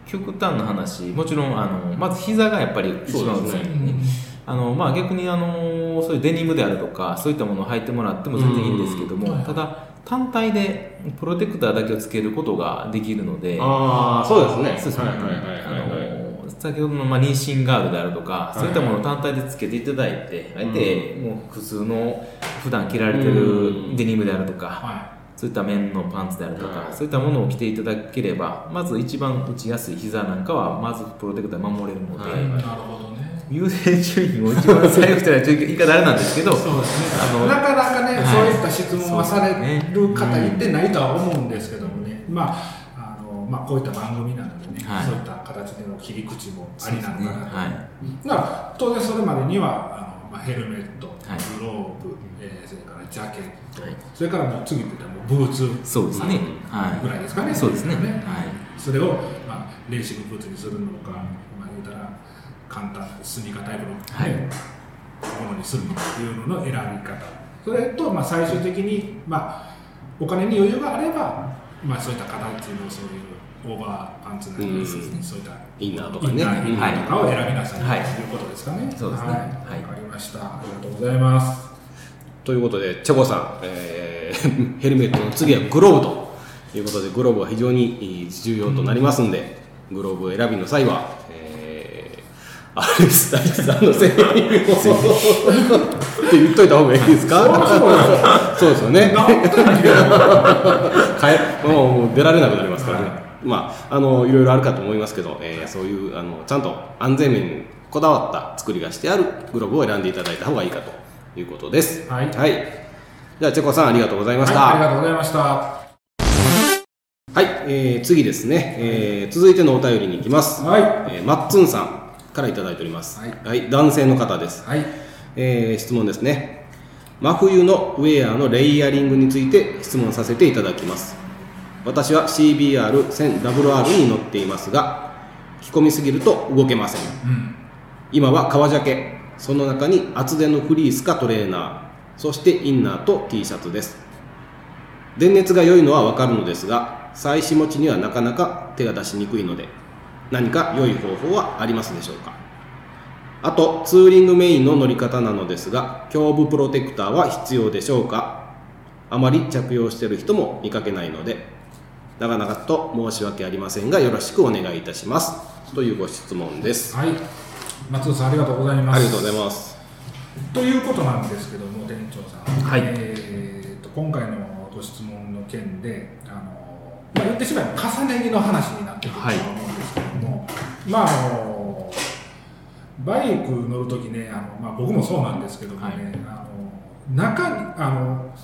[SPEAKER 3] 極端な話もちろんあのまず膝がやっぱり一番薄いね、ね。あのまあ、逆にあのそういうデニムであるとかそういったものを履いてもらっても全然いいんですけども、ただ単体でプロテクターだけをつけることができるので
[SPEAKER 1] ああそうですね。
[SPEAKER 3] そうですね、はいはいはいはい先ほどのまあ妊娠ガードであるとか、そういったものを単体でつけていただいて、あえてもう普通の普段着られてるデニムであるとか、そういった面のパンツであるとか、そういったものを着ていただければ、まず一番打ちやすい膝なんかは、まずプロテクター守れるので、なるほど。ね。優先順位を一番最後したら言い方あれなんですけど、
[SPEAKER 2] そうですね。あのなかなかね、そういった質問はされる方いてないとは思うんですけどもね、まあ、まあ、こういった番組なのでね、はい、そういった形での切り口もありなのかなと、ね。はい、だから当然それまでにはあの、まあ、ヘルメット、はい、グローブ、えー、それからジャケット、はい、それからもう次って言ったらもうブーツ
[SPEAKER 3] そうですね、
[SPEAKER 2] はい、ぐらいですかね。
[SPEAKER 3] そうですね、ね、
[SPEAKER 2] はい、それを、まあ、レーシングブーツにするのか、簡単スニーカータイプの、ねはい、ものにするのかっていうのの選び方。それと、まあ、最終的に、まあ、お金に余裕があれば、まあ、そういった形のそういうオーバーパンツなり、うん、そういった
[SPEAKER 1] インナーとかね。イン
[SPEAKER 2] ナーとかを選びなさい、はい、ということですかね。そうですね。はい、わ、かりました。ありがとうございます。
[SPEAKER 1] ということで、チェコさん、えー、ヘルメットの次はグローブということで、グローブは非常に重要となりますんで、うん、グローブ選びの際は、えー、アレス大地さんの製品をって言っといた方がいいですか？そうですよね。もう出られなくなりますからね。まあ、あのいろいろあるかと思いますけど、えー、そういうあのちゃんと安全面にこだわった作りがしてあるグローブを選んでいただいた方がいいかということです。はい。はい、じゃあ、チェコさんありがとうございました。
[SPEAKER 2] はい、ありがとうございました。
[SPEAKER 1] はい、えー、次ですね、えー、続いてのお便りに行きます。はい。えー、マッツンさんからいただいております。はい。はい、男性の方です。はい。えー、質問ですね。真冬のウェアのレイヤリングについて質問させていただきます。私は CBR1000WR に乗っていますが着込みすぎると動けません、うん、今は革ジャケその中に厚手のフリースかトレーナーそしてインナーと T シャツです電熱が良いのはわかるのですが妻子持ちにはなかなか手が出しにくいので何か良い方法はありますでしょうか？あとツーリングメインの乗り方なのですが胸部プロテクターは必要でしょうか？あまり着用している人も見かけないので長々と申し訳ありませんがよろしくお願いいたします。というご質問です。
[SPEAKER 2] はい。松尾さんありがとうございます。
[SPEAKER 1] ありがとうございます。
[SPEAKER 2] ということなんですけども店長さん、
[SPEAKER 1] はい。
[SPEAKER 2] えーと、今回のご質問の件であの、まあ、言ってしまえば重ね着の話になってくると思うんですけども、はい、まああのバイク乗るときねあの、まあ、僕もそうなんですけどもね、はい、あの中にあの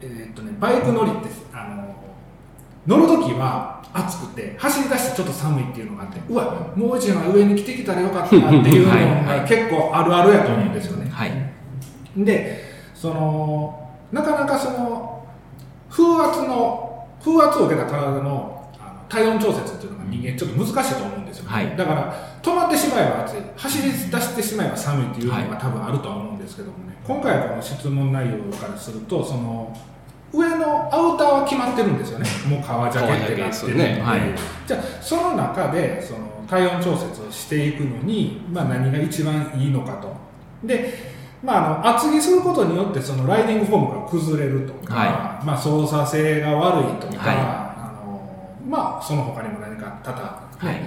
[SPEAKER 2] えー、っとねバイク乗りってあの乗る時は暑くて走り出してちょっと寒いっていうのがあってうわもう一枚上に着てきたらよかったなっていうのが結構あるあるやと思うんですよね、はい、でそのなかなかその風圧の風圧を受けた体の体温調節っていうのが人間ちょっと難しいと思うんですよ、ね、はい、だから止まってしまえば暑い。走り出してしまえば寒いっていうのが多分あるとは思うんですけどもね、今回この質問内容からするとその上のアウターは決まってるんですよね。もう革ジャケットがあってね、はい、じゃあその中でその体温調節をしていくのに、まあ、何が一番いいのかと。でまあ、あの厚着することによってそのライディングフォームが崩れるとか、はい、まあ、操作性が悪いとか、はい、まあ、その他にも何か多々、はい、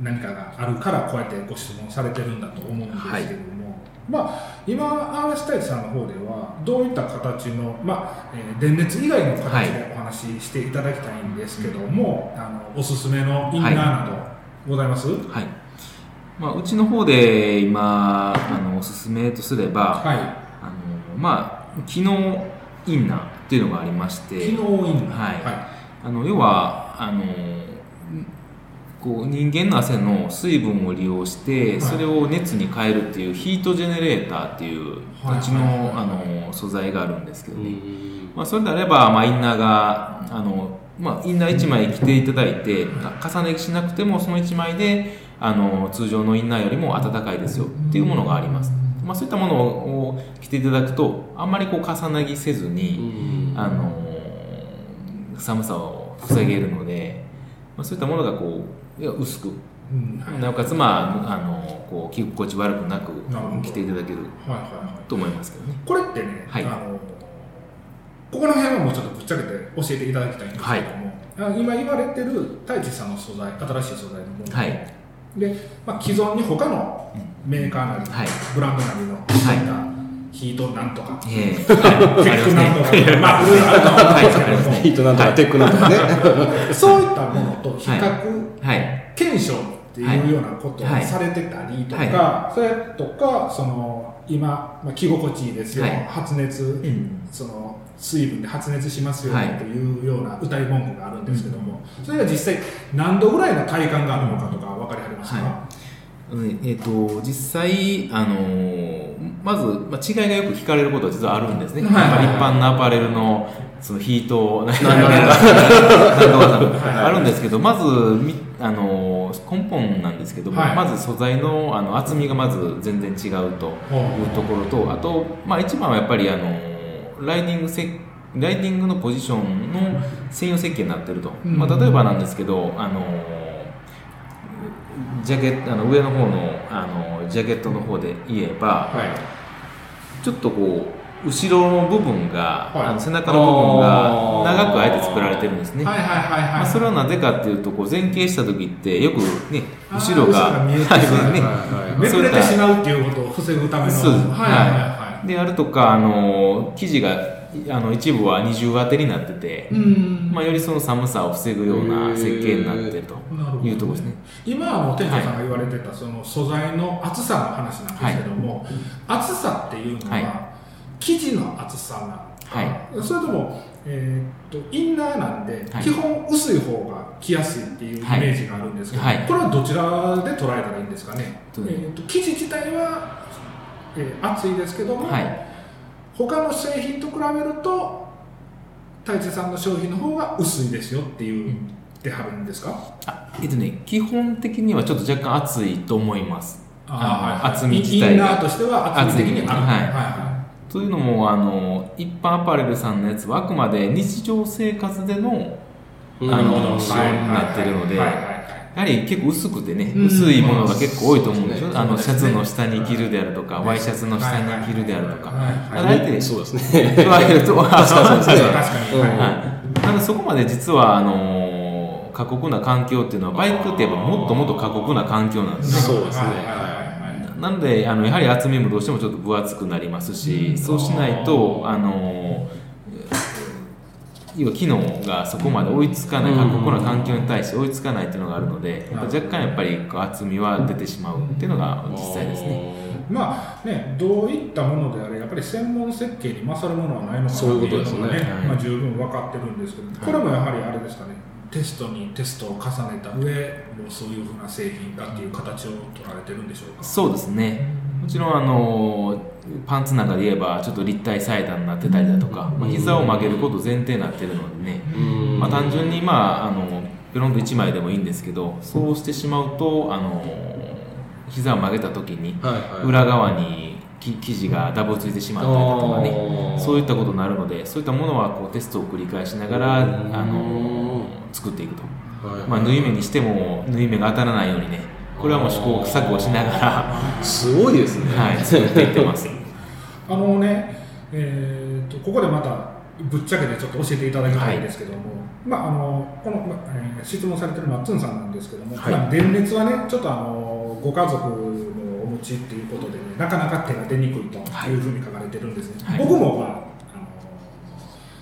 [SPEAKER 2] 何かがあるからこうやってご質問されてるんだと思うんですけども、まあ、今 RS 太一さんの方ではどういった形の、まあえー、電熱以外の形でお話ししていただきたいんですけども、あのおすすめのインナーなどございます、
[SPEAKER 3] はい。まあ、うちの方で今あのおすすめとすれば、はい、あのまあ、機能インナーっていうのがありまして
[SPEAKER 2] 機能インナー、
[SPEAKER 3] はい、はい、あの要はあのこう人間の汗の水分を利用して、それを熱に変えるっていうヒートジェネレーターっていううちの,、あの素材があるんですけどね、まあ、それであれば、まあ、インナーがあの、まあ、インナー1枚着ていただいて重ね着しなくてもその1枚であの通常のインナーよりも暖かいですよっていうものがあります。まあ、そういったものを着ていただくとあんまりこう重なぎせずに、あの寒さを防げるので、まあ、そういったものがこう薄く、なおかつ、まあ、あのこう着心地悪くなく着ていただけると思いますけどね。
[SPEAKER 2] これってね、はい、あのここの辺はもうちょっとぶっちゃけて教えていただきたいんですけども、はい、今言われてる太一さんの素材新しい素材のもの、はい。で、まあ、既存に他のメーカーなり、はい、ブランドなりのそういヒートなんとか、えー、テックなんとか、まあ、いろいろあると思うんですけど。も、
[SPEAKER 1] ヒートなんとか、テックなんとかね。
[SPEAKER 2] そういったものと比較、検証っていうようなことをされてたりとか、それとか、その、今、まあ、着心地いいですよ、発熱、その、水分で発熱しますよねというような歌い文句があるんですけども、それが実際何度ぐらいの体感があるのかとか分かりはりますか、はい、
[SPEAKER 3] えーと、実際、あのー、まず、まあ、違いがよく聞かれることは実はあるんですね、はいはいはい、一般のアパレルのそのヒートなんあるんですけどまずあの根本なんですけども、はい、まず素材のあの厚みがまず全然違うというところとあと、まあ、一番はやっぱりあのライディングセライディングのポジションの専用設計になってると、まあ、例えばなんですけどあのジャケットあの上の方のあのジャケットの方で言えば、はい、ちょっとこう後ろの部分が、はい、あの背中の部分が長くあえて作られてるんですね。まあ、それはなぜかっていうとこう前傾した時ってよくね後ろが見
[SPEAKER 2] れてしまうっていうことを防ぐための。はいはい。
[SPEAKER 3] はい。であるとかあの生地があの一部は二重当てになってて、まあ、よりその寒さを防ぐような設計になってるというところですね。
[SPEAKER 2] 今あの店長さんが言われてたその素材の厚さの話なんですけども、はい、厚さっていうのは生地の厚さなのか、はい、それとも、えー、っとインナーなんで、基本薄い方が着やすいっていうイメージがあるんですけど、これはどちらで捉えたらいいんですかね、えー、っと生地自体はえー、厚いですけども、はい、他の製品と比べると太一さんの商品の方が薄いですよっていう、うん、ってはるんですか？
[SPEAKER 3] えっとね基本的にはちょっと若干厚いと思います。
[SPEAKER 2] ああ、はい、厚み自体が。インナーとしては厚み的にあるはい、はいはい
[SPEAKER 3] というのもあの一般アパレルさんのやつはあくまで日常生活でのあの仕様になってるので、はいはいやはり結構薄くてね、薄いものが結構多いと思うんですよ。あの、シャツの下に着るであるとか、ワイシャツの下に着るであるとか。あ
[SPEAKER 1] えて、そうですね。言
[SPEAKER 3] われると、あ、そうですね。確かに。なので、そこまで実は、あの、過酷な環境っていうのは、バイクってやっぱもっともっと過酷な環境なんです
[SPEAKER 1] ね。そうですね。
[SPEAKER 3] なので、あの、やはり厚みもどうしてもちょっと分厚くなりますし、そうしないと、あの、要は機能がそこまで追いつかない、過酷な環境に対して追いつかないっていうのがあるので、やっぱ若干やっぱり厚みは出てしまうっていうのが実際ですね。
[SPEAKER 2] まあね、どういったものであれ、やっぱり専門設計に勝るものはないのかなというのがね、ね。まあ、十分分かってるんですけど、これもやはりあれですかね、テストにテストを重ねた上、もうそういうふうな製品だっていう形を取られてるんでしょうか？
[SPEAKER 3] そうですねもちろんあのパンツなんかで言えばちょっと立体裁断になってたりだとか、まあ、膝を曲げること前提になってるのでね、まあ、単純にまああのペロンと1枚でもいいんですけどそうしてしまうとあの膝を曲げた時に裏側に生地がダブついてしまったりだとかね。そういったことになるのでそういったものはこうテストを繰り返しながらあの作っていくと、まあ、縫い目にしても縫い目が当たらないようにねこれはもう試行錯誤しながら。
[SPEAKER 1] すごいですね。
[SPEAKER 3] はい作っていってます。
[SPEAKER 2] あのねえーと、ここでまたぶっちゃけてちょっと教えていただきたいんですけども、はい、まあ、あのこの、えー、質問されてるマッツンさんなんですけども、はい、電熱はねちょっとあのご家族のお持ちっていうことで、ね、なかなか手が出にくいというふうに書かれてるんですね、はい、僕も、まあ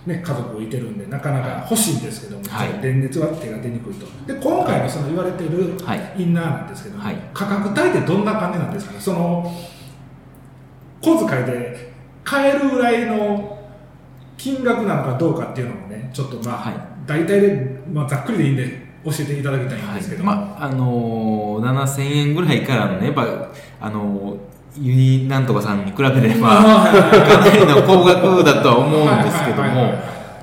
[SPEAKER 2] ね、家族いてるんでなかなか欲しいんですけども、電熱は手が出にくいと。で今回のその言われてるインナーなんですけども、価格帯ってどんな感じなんですかね？その小遣いで買えるぐらいの金額なのかどうかっていうのもね、ちょっとまあ、はい、大体で、まあ、ざっくりでいいんで、教えていただきたいんですけど、
[SPEAKER 3] はい、まあ、あのー、7000円ぐらいからのね、やっぱ、あのー、ユニなんとかさんに比べれば、かなりの高額だとは思うんですけども、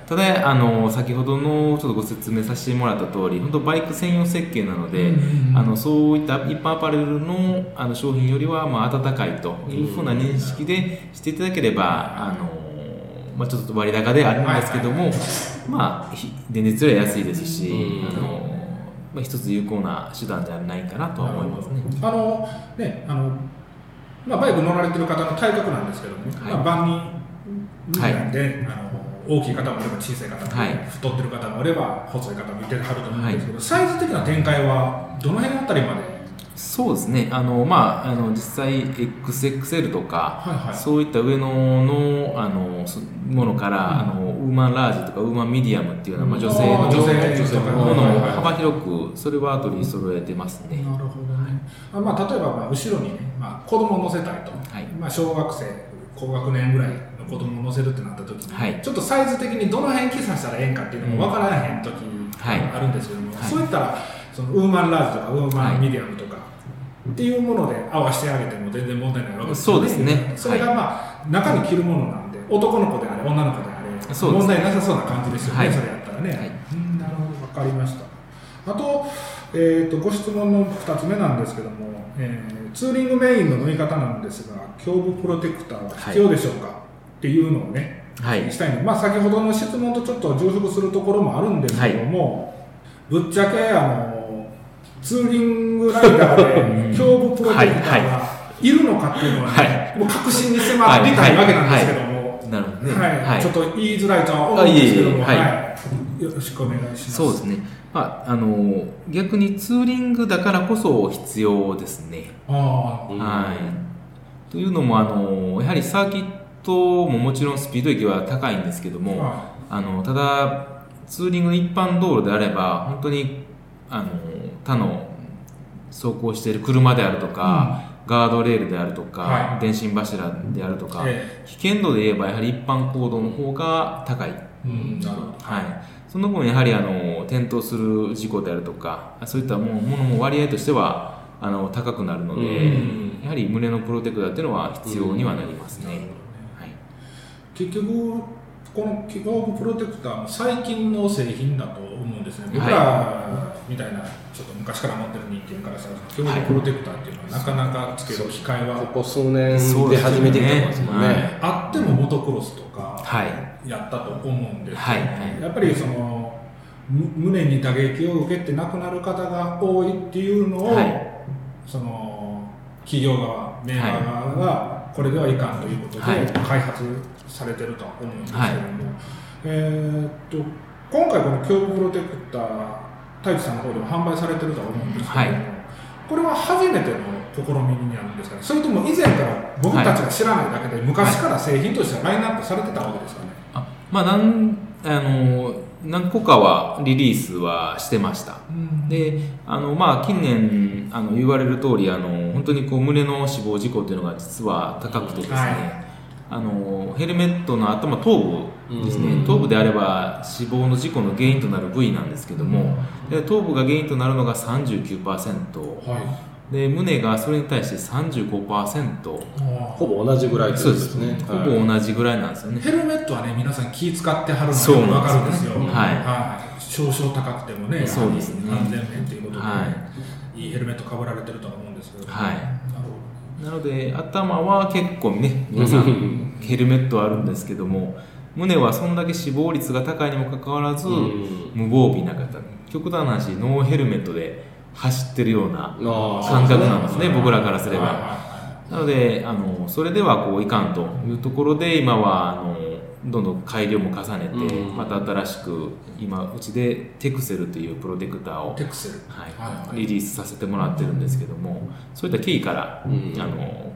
[SPEAKER 3] ただあの先ほどのちょっとご説明させてもらった通り本当バイク専用設計なので、あのそういった一般アパレルのあの商品よりはまあ温かいというふうな認識でしていただければ、あのまあ、ちょっと割高であるんですけども、まあ電熱よりは安いですし、あのまあ、一つ有効な手段ではないかなとは思いますね。
[SPEAKER 2] あのねあのまあ、バイク乗られてる方の体格なんですけども、はい。まあ、万人なんで、はい、あの大きい方もいれば小さい方も、はい、太ってる方もいれば細い方もいてはると思うんですけど、はい、サイズ的な展開はどの辺あたりまで
[SPEAKER 3] そうですね。あの、まあ、あの実際 XXL とか、はいはい、そういった上ののあのものから、うん、あのウーマンラージとかウーマンミディアムっていうような、まあ、女性の女性のものを幅広くそれは取り揃えてますね。
[SPEAKER 2] なるほどね。あまあ、例えば、まあ、後ろにね、まあ、子供を乗せたいと、はい。まあ、小学生高学年ぐらい子供を乗せるってなった時に、はい、ちょっとサイズ的にどの辺記載したらええんかっていうのも分からへん時あるんですけども、はい、そういったらそのウーマンラージとかウーマンミディアムとか、っていうもので合わせてあげても全然問題ないわけです
[SPEAKER 3] よね。そうですね。
[SPEAKER 2] それがまあ、中に着るものなんで男の子であれ女の子であれ問題なさそうな感じですよね、それやったらね。はい、うんなるほど分かりました。あと,、えーと、ご質問の2つ目なんですけども、えー、ツーリングメインの乗り方なんですが胸部プロテクターは必要でしょうか、っていうのをね、はい、したいのまあ、先ほどの質問とちょっと重複するところもあるんですけども、はい、ぶっちゃけあのツーリングライダーで 胸部プロテクターがいるのかっていうのはね、はい、もう確信に迫りたいわけなんですけども、
[SPEAKER 3] なるほどね、
[SPEAKER 2] はい。ちょっと言いづらいとは思うんですけども、はい。よろしくお願いします。
[SPEAKER 3] そうですね。まあ、あの逆にツーリングだからこそ必要ですね。はい、というのもあのやはりサーキットももちろんスピード域は高いんですけども、はい、あのただツーリングの一般道路であれば本当にあの他の走行している車であるとか、うん、ガードレールであるとか、はい、電信柱であるとか、え危険度で言えばやはり一般行動の方が高い、うん、はい、その分やはりあの転倒する事故であるとかそういったものも割合としてはあの高くなるので、うん、やはり胸のプロテクターっていうのは必要にはなりますね。
[SPEAKER 2] 結局このキゴープロテクターも最近の製品だと思うんですね、僕らみたいなちょっと昔から持ってる人間からしたらキゴープロテクターっていうのはなかなかつける機会は、
[SPEAKER 1] ここ数年で始めてきてますもんね、ね
[SPEAKER 2] あってもモトクロスとかやったと思うんですけど、やっぱりその胸に打撃を受けて亡くなる方が多いっていうのを、はい、その企業側メーカー側がこれではいかんということで開発されてると思うんですけども、はい、えっと今回この胸部プロテクター太一さんの方でも販売されてると思うんですけども、はい、これは初めての試みになるんですかね。それとも以前から僕たちが知らないだけで、昔から製品としてはラインナップされてたわけですかね、
[SPEAKER 3] あまあなんあの何個かはリリースはしてました、うん、であの、まあ、近年あの言われる通りあの本当にこう胸の死亡事故っていうのが実は高くてですね、はいあのヘルメットの頭頭部ですね、頭部であれば死亡の事故の原因となる部位なんですけども、で頭部が原因となるのが39%、はい、で胸がそれに対して35%
[SPEAKER 1] ほぼ同じぐらいですね。
[SPEAKER 3] ほぼ同じぐらいなんですよね。
[SPEAKER 2] ヘルメットはね皆さん気使ってはるのが分かるんですよ、はい、はい、少々高くてもね、そうですね。安全面ということで、はい、いいヘルメットかぶられてるとは思うんですけど、
[SPEAKER 3] はい、なので頭は結構ね皆さんヘルメットあるんですけども胸はそんだけ死亡率が高いにもかかわらず、無防備な方。極端な話ノーヘルメットで走ってるような感覚なんですね、僕らからすれば。なのであのそれではこういかんというところで今はあのどんどん改良も重ねて、また新しく今うちでテクセルというプロテクターを
[SPEAKER 2] テクセル、
[SPEAKER 3] はい、リリースさせてもらってるんですけどもそういった経緯から、あの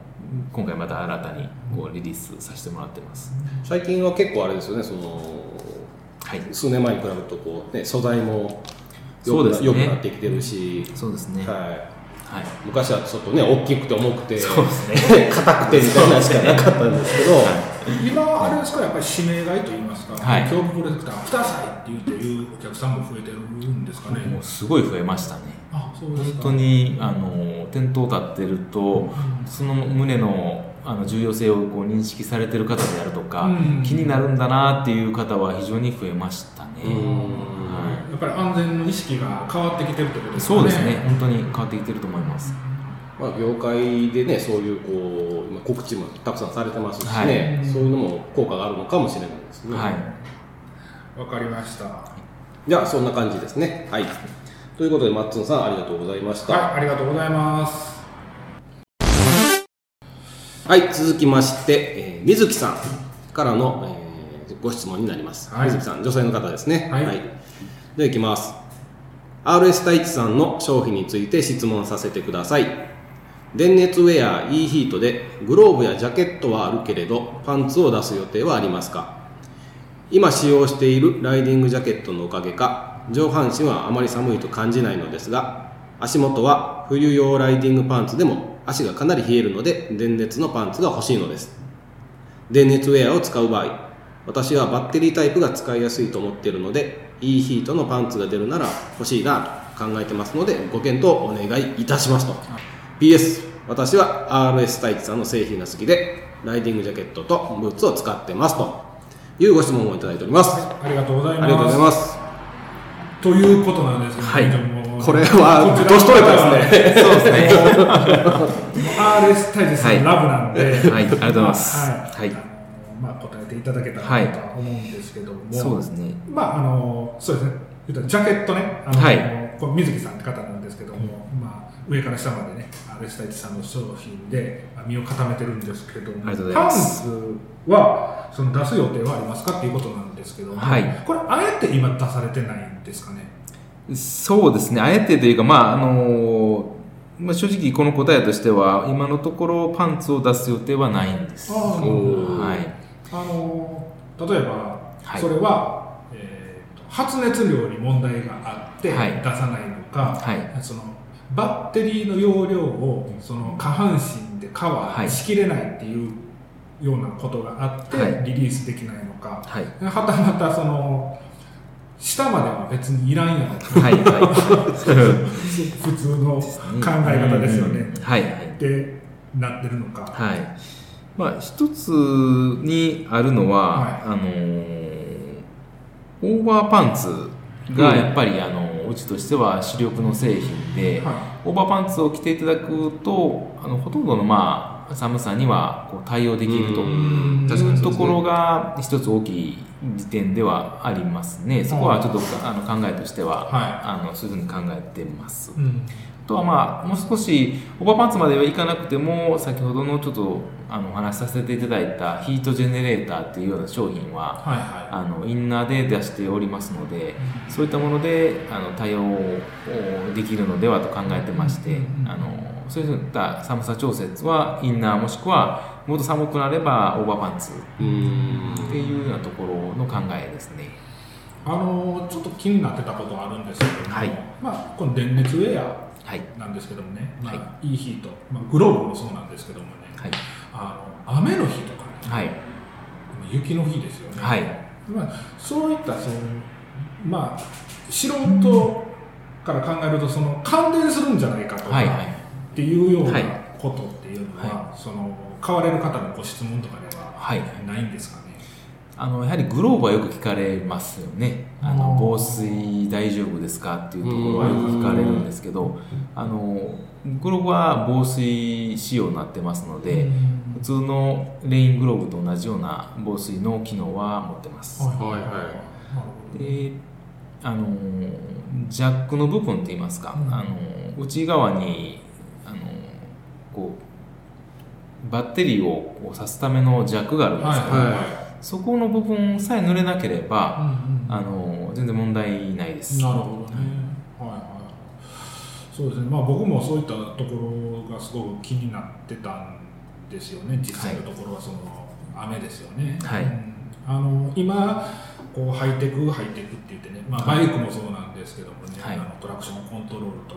[SPEAKER 3] 今回また新たにこうリリースさせてもらってます。
[SPEAKER 1] 最近は結構あれですよねその、はい、数年前に比べるとこう、ね、素材もよく,、ね、よくなってきてるし。
[SPEAKER 3] そうですね、
[SPEAKER 1] はい。はい、昔はちょっとね大きくて重くてそうですね。硬くてみたいなしかなかったんですけど、はい、
[SPEAKER 2] 今あれですかやっぱり指名買いと言いますか、はい、恐怖プロテクターくださいって言っていうお客さんも増えてるんですかね。もう
[SPEAKER 3] すごい増えましたね。あそうです本当にあの店頭立ってると、うん、その胸のあの重要性をこう認識されてる方であるとか、うん、気になるんだなっていう方は非常に増えましたね、
[SPEAKER 2] やっぱり安全の意識が変わってきてるってことです
[SPEAKER 3] かね。そうですね。本当に変わってきてると思います、
[SPEAKER 1] まあ、業界でねそういうこう告知もたくさんされてますしね、はい、そういうのも効果があるのかもしれないですね。
[SPEAKER 2] はい。わかりました。
[SPEAKER 1] じゃあそんな感じですね。はい。ということでマッツンさんありがとうございました。
[SPEAKER 2] はいありがとうございます。
[SPEAKER 1] はい続きまして、えー、水木さんからの、えー、ご質問になります、はい、水木さん女性の方ですね。はい、はい、ではいきます。RS 太一さんの商品について質問させてください電熱ウェア e ヒートでグローブやジャケットはあるけれどパンツを出す予定はありますか？今使用しているライディングジャケットのおかげか上半身はあまり寒いと感じないのですが足元は冬用ライディングパンツでも足がかなり冷えるので電熱のパンツが欲しいのです。電熱ウェアを使う場合私はバッテリータイプが使いやすいと思っているので E ヒートのパンツが出るなら欲しいなと考えてますのでご検討お願いいたしますと。PS 私は RS 太一さんの製品が好きでライディングジャケットとブーツを使ってますと。いうご質問をいただいております、
[SPEAKER 2] ありがとうございます。あ
[SPEAKER 1] りがとうございます。
[SPEAKER 2] ということなんですけど、
[SPEAKER 1] はい、これはどしとれたですね。そうです
[SPEAKER 2] ね。RS 太一さん、ラブなんで、
[SPEAKER 3] はい、ありがとうございます、
[SPEAKER 2] はい、はい。まあ、答えていただけたらと思うんですけども、
[SPEAKER 3] そうですね。
[SPEAKER 2] まああのそうですね。ジャケットね。あの、はい、こ水木さんって方なんですけども、うん、まあ、上から下までねアレスタイチさんの商品で身を固めてるんですけどもパンツはその出す予定はありますかっていうことなんですけども、はい、これあえて今出されてないんですかね？
[SPEAKER 3] そうですね。あえてというかまああのまあ、正直この答えとしては今のところパンツを出す予定はないんです。はい。
[SPEAKER 2] あの例えば、はい、それは、えーと、発熱量に問題があって出さないのか、はい、そのバッテリーの容量をその下半身でカバーしきれないっていうようなことがあってリリースできないのか、はい、はたまたその下までは別にいらんやろ、はいはい、普通の考え方ですよね、はい、ってなってるのか。
[SPEAKER 3] はい。まあ、一つにあるのは、はい、あのオーバーパンツがやっぱり、あのうちとしては主力の製品で、はい、オーバーパンツを着ていただくとあのほとんどの、まあ、寒さにはこう対応できるというところが一つ大きい時点ではありますね。そこはちょっとあの考えとしては、はい、あのそういうふうに考えてます。うんとはまあもう少しオーバーパンツまではいかなくても先ほどのちょっとあのお話しさせていただいたヒートジェネレーターっていうような商品は、はいはい、あのインナーで出しておりますので、うん、そういったものであの対応できるのではと考えてまして、うん、あのそういった寒さ調節はインナーもしくはもっと寒くなればオーバーパンツっていうようなところの考えですね。
[SPEAKER 2] あのちょっと気になってたことあるんですけども、はい、まあ、この電熱ウェアなんですけどもね、はいまあ、い。い日と、まあ、グローブもそうなんですけどもね、はい、あの雨の日とかね、はい、雪の日ですよね、はい。まあ、そういったその、まあ、素人から考えるとその感電するんじゃないかとか、はい。はい、っていうようなことっていうのは、はい、その買われる方のご質問とかではないんですかね、
[SPEAKER 3] あのやはりグローブはよく聞かれますよね。あの防水大丈夫ですかっていうところはよく聞かれるんですけどあのグローブは防水仕様になってますので普通のレイングローブと同じような防水の機能は持ってます。はいはい、であのジャックの部分っていいますか、あの内側にあのこうバッテリーをこう刺すためのジャックがあるんですけど、はいはいそこの部分さえ濡れなければ、うんうん、あの全然問題ないです。
[SPEAKER 2] なるほどね。はいはい。そうですね。まあ僕もそういったところがすごく気になってたんですよね。実際のところはその雨ですよね。はい。うん、あの今こうハイテクハイテクって言ってね、まあバイクもそうなんですけどもね、はい、あのトラクションコントロールと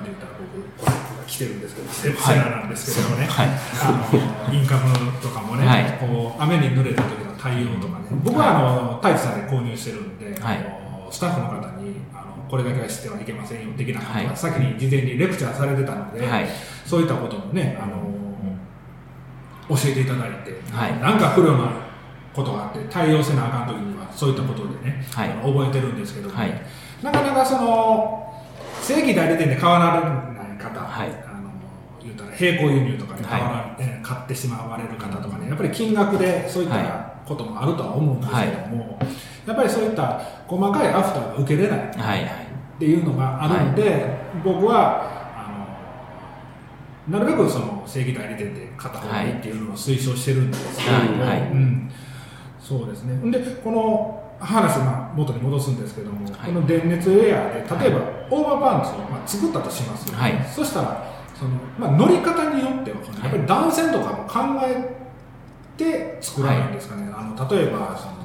[SPEAKER 2] か今で言ったら僕が来てるんですけどステップセラーなんですけどもね、はい、あのインカムとかもね、はい、こう雨に濡れた時の対応とかね。僕はあの太一さんで購入してるんで、はい、スタッフの方にあのこれだけは知ってはいけませんよ的なことは先に事前にレクチャーされてたので、そういったこともねあの教えていただいて、はい、なんか不良なことがあって対応せなあかん時にはそういったことでね、はい、覚えてるんですけども、ね、なかなかその正規代理店で買わられない方、はい、あの言うたら並行輸入とかで買わられ、はい、買ってしまわれる方とかねやっぱり金額でそういったこともあるとは思うんですけども、はい、やっぱりそういった細かいアフターが受けれないっていうのがあるので、僕はなるべくその正規代理店で買った方がいいっていうのを推奨してるんですけども、はい。うん、そうですね。でこの話まあ元に戻すんですけども、はい、この電熱エアーで例えばオーバーパンツをまあ作ったとしますよ、ね、はい、そしたらその、まあ、乗り方によっては、やっぱり断線とかも考えて作らないんですかね、あの例えばその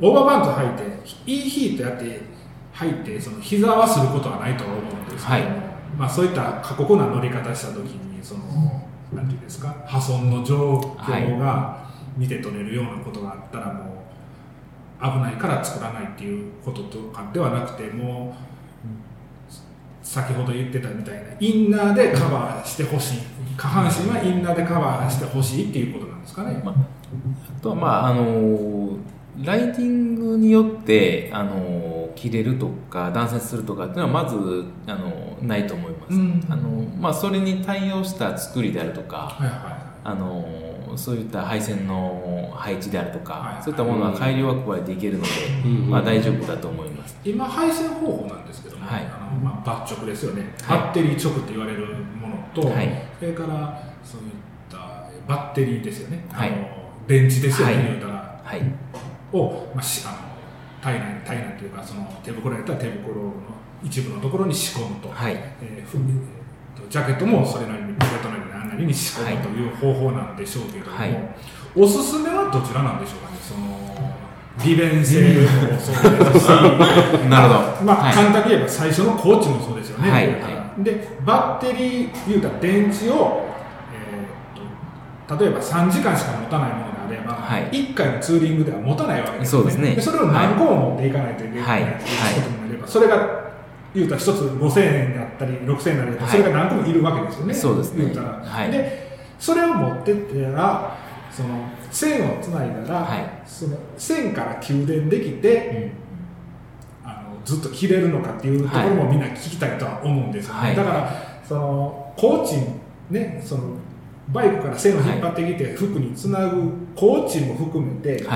[SPEAKER 2] オーバーパンツ履いていいヒートやって履いてその膝はすることはないと思うんですけども、まあ、そういった過酷な乗り方した時にそのなんていうんですか破損の状況が見て取れるようなことがあったらもう危ないから作らないっていうこととかではなくてもう先ほど言ってたみたいなインナーでカバーしてほしい下半身はインナーでカバーしてほしいっていうことなんですかね。まあ、
[SPEAKER 3] あとはまああのライティングによってあの切れるとか断絶するとかっていうのはまずあのないと思います。うん、あのまあ、それに対応した作りであるとか、はいはい、あのそういった配線の配置であるとか、はい、そういったものは改良は加えていけるので、うん、まあ、大丈夫だと思います。
[SPEAKER 2] 今配線方法なんですけども、はい、あのまあ、バッ直ですよね、バッテリー直って言われるものと、はい、それからそういったバッテリーですよね、はい、あの電池ですよね、言うたら、はい、を、まあ、しあの体内体内というかその手袋やったら手袋の一部のところに仕込むと、はい。えー、ジャケットもそれなりにポケットなりりに仕込むという方法なんでしょうけども、はい、おすすめはどちらなんでしょうかね？その利便性もそうですしなるほど、まあ、はい、簡単に言えば最初のコーチもそうですよね、はい、でバッテリー言うたら電池を、えーと、例えば3時間しか持たないものであれば、はい、1回のツーリングでは持たないわけですね。そうですね。それを何個も持っていかないといけないとい。うことになれば、それが言うたら一つ5000円であったり6000円であったり、それが何個もいるわけですよね。
[SPEAKER 3] そうですね。
[SPEAKER 2] 言うたら、はい、でそれを持ってったらその線をつないだら、はい、その線から給電できて、うん、あのずっと切れるのかっていうところもみんな聞きたいとは思うんですよね、はい、だからそのコーチンねそのバイクから線を引っ張ってきて服につなぐコーチも含めて、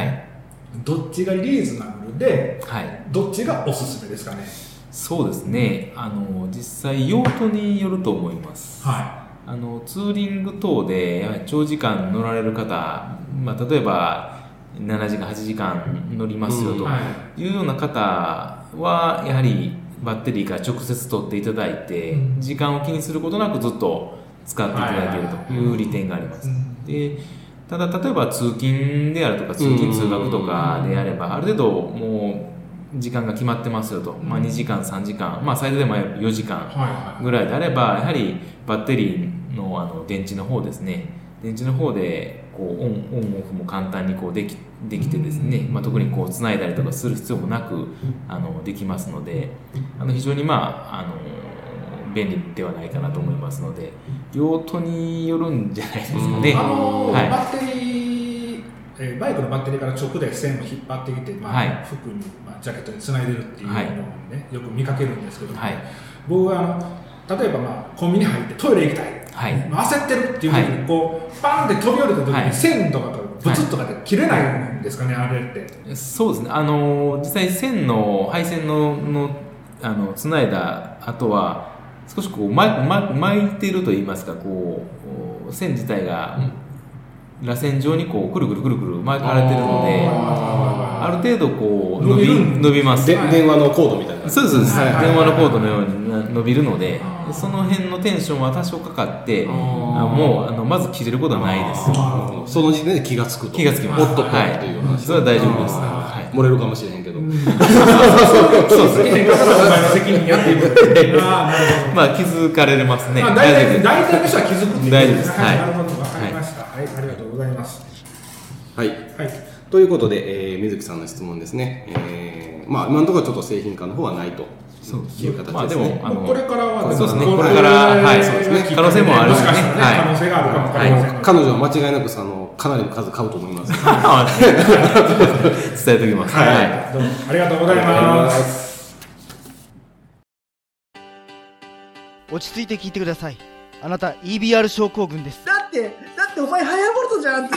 [SPEAKER 2] どっちがリーズナブルで、どっちがおすすめですかね
[SPEAKER 3] そうですね。あの実際用途によると思います、はい、あのツーリング等で長時間乗られる方、まあ、例えば7時間8時間乗りますよとい。うような方はやはりバッテリーから直接取っていただいて、時間を気にすることなくずっと使っていただけるとい。う利点があります。でただ例えば通勤であるとか通勤通学とかであればある程度もう時間が決まってますよと、まあ、2時間3時間、まあ、最大でも4時間ぐらいであればやはりバッテリーのあの電池の方ですね。電池の方でこうオンオンオフも簡単にこうできできてですね、まあ、特にこう繋いだりとかする必要もなくあのできますので。あの非常にまああの便利ではないかなと思いますので。用途によるんじゃないですかね。
[SPEAKER 2] あのはい、バッテリー
[SPEAKER 5] えー、バイクのバッテリーから直で線を引っ張ってきて、まあ、はい、服に、まあ、ジャケットにつないでるっていうのをね、よく見かけるんですけども、はい、僕はあの例えば、まあ、コンビニ入ってトイレ行きたい、はい、焦ってるっていう時にこう、パンって飛び降りた時に線とかとブツッとかで切れないんですかね、あれって。
[SPEAKER 3] そうですね。あの実際線の配線ののあのつないだ後は少しこう巻巻いてると言いますかこう線自体が螺旋状にこうくるくるくるくる巻かれてるのである程度こう伸び伸びます。
[SPEAKER 1] 電話のコードみたいな。
[SPEAKER 3] そうです、はい、電話のコードのように伸びるのでその辺のテンションは多少かかってもうあのまず切れることはないです。
[SPEAKER 1] その時点で気が付くと。
[SPEAKER 3] 気が付きます。
[SPEAKER 1] もっとはいという話。
[SPEAKER 3] それは大丈夫です、は
[SPEAKER 1] い、漏れるかもしれへんけど。
[SPEAKER 3] そうですね責任やっていくまあ気づかれますね
[SPEAKER 5] 大体大体の人は気づく
[SPEAKER 3] 大丈夫ですはい
[SPEAKER 1] はい、はい、ということで、えー、水木さんの質問ですね、えーまあ、今のところちょっと製品化の方はないとそういう形ですね。まあ、でも、
[SPEAKER 5] あのこれからは、
[SPEAKER 3] そうですね、これから、はい、そうですね、可能性もあるしね、
[SPEAKER 5] 可能性があるかもわかりません、
[SPEAKER 1] 彼女は間違いなくそのかなりの数買うと思います。
[SPEAKER 3] 伝えておきます。
[SPEAKER 5] はい、どうもありがとうございます。
[SPEAKER 6] 落ち着いて聞いてください。あなた EBR 症候群です。
[SPEAKER 7] だって、だってお前ハヤボルトじゃんって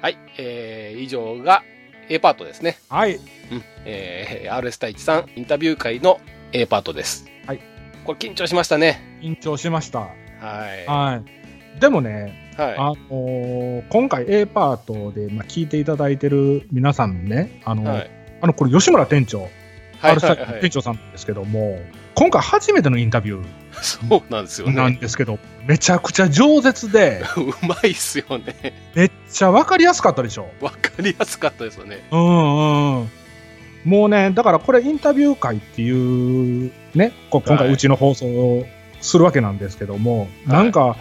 [SPEAKER 1] はい、えー、以上が A パートですね。
[SPEAKER 2] はい。うん。
[SPEAKER 1] えー、RS 太一さんインタビュー会の A パートです。
[SPEAKER 2] はい。
[SPEAKER 1] これ緊張しましたね。
[SPEAKER 2] 緊張しました。
[SPEAKER 1] はい。
[SPEAKER 2] はい。でもね、はい、あのー、今回 A パートで、まあ、聞いていただいてる皆さんね、あのーはい、あの、これ吉村店長、はい、RS 店長さんですけども、今回初めてのインタビュー。
[SPEAKER 1] そうなんですよね。
[SPEAKER 2] なんですけど、めちゃくちゃ饒舌で。
[SPEAKER 1] うまいっすよね。
[SPEAKER 2] めっちゃわかりやすかったでしょ。
[SPEAKER 1] わかりやすかったですよね。
[SPEAKER 2] うんうん。もうね、だからこれインタビュー会っていうね、今回うちの放送をするわけなんですけども、はい、なんか、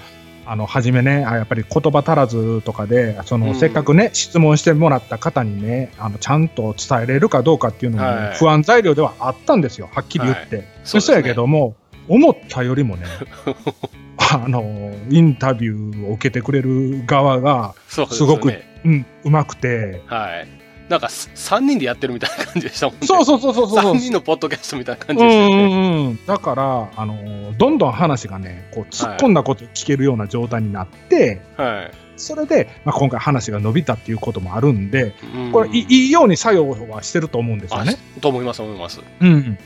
[SPEAKER 2] あの、初めね、やっぱり言葉足らずとかで、その、うん、せっかくね、質問してもらった方にね、あの、ちゃんと伝えれるかどうかっていうのも、ねはい、不安材料ではあったんですよ、はっきり言って。はい、そしたやけども、思ったよりもね、あの、インタビューを受けてくれる側が、すごく、うね、うん、うまくて、
[SPEAKER 1] はい。なんか3人でやってるみたいな感じでしたもんね。
[SPEAKER 2] そうそうそうそうそう。
[SPEAKER 1] 3人のポッドキャストみたいな感じでしたよね。うんうん、
[SPEAKER 2] だから、あのどんどん話がね、こう突っ込んだこと聞けるような状態になって、はい、それで、まあ、今回話が伸びたっていうこともあるんで、うん、これいいように作用はしてると思うんですよね。
[SPEAKER 1] と思います、思います。
[SPEAKER 2] うん、うん。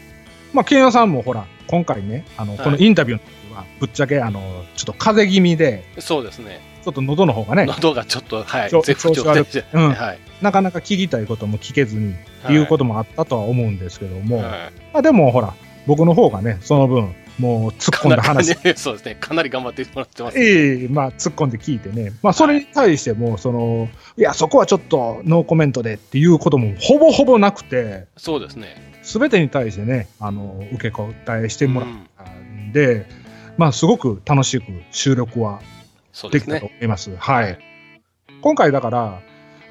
[SPEAKER 2] まあ、ケンヤさんもほら、今回ね、あの、このインタビューの時は、ぶっちゃけ、あの、ちょっと風邪気味で、
[SPEAKER 1] そうですね。
[SPEAKER 2] ちょっと喉の方がね。
[SPEAKER 1] 喉がちょっと、はい、絶不調で、
[SPEAKER 2] うん、はい。なかなか聞きたいことも聞けずに、っていうこともあったとは思うんですけども、はい、まあでもほら、僕の方がね、その分、もう突っ込んだ話。
[SPEAKER 1] そうですね。かなり頑張ってもらってます、
[SPEAKER 2] ね。ええまあ突っ込んで聞いてね。まあそれに対しても、その、いや、そこはちょっとノーコメントでっていうこともほぼほぼなくて。
[SPEAKER 1] そうですね。
[SPEAKER 2] すべてに対してね、あの、受け答えしてもらったんで、うん、まあすごく楽しく収録はできたと思います。すね、はい。今回だから、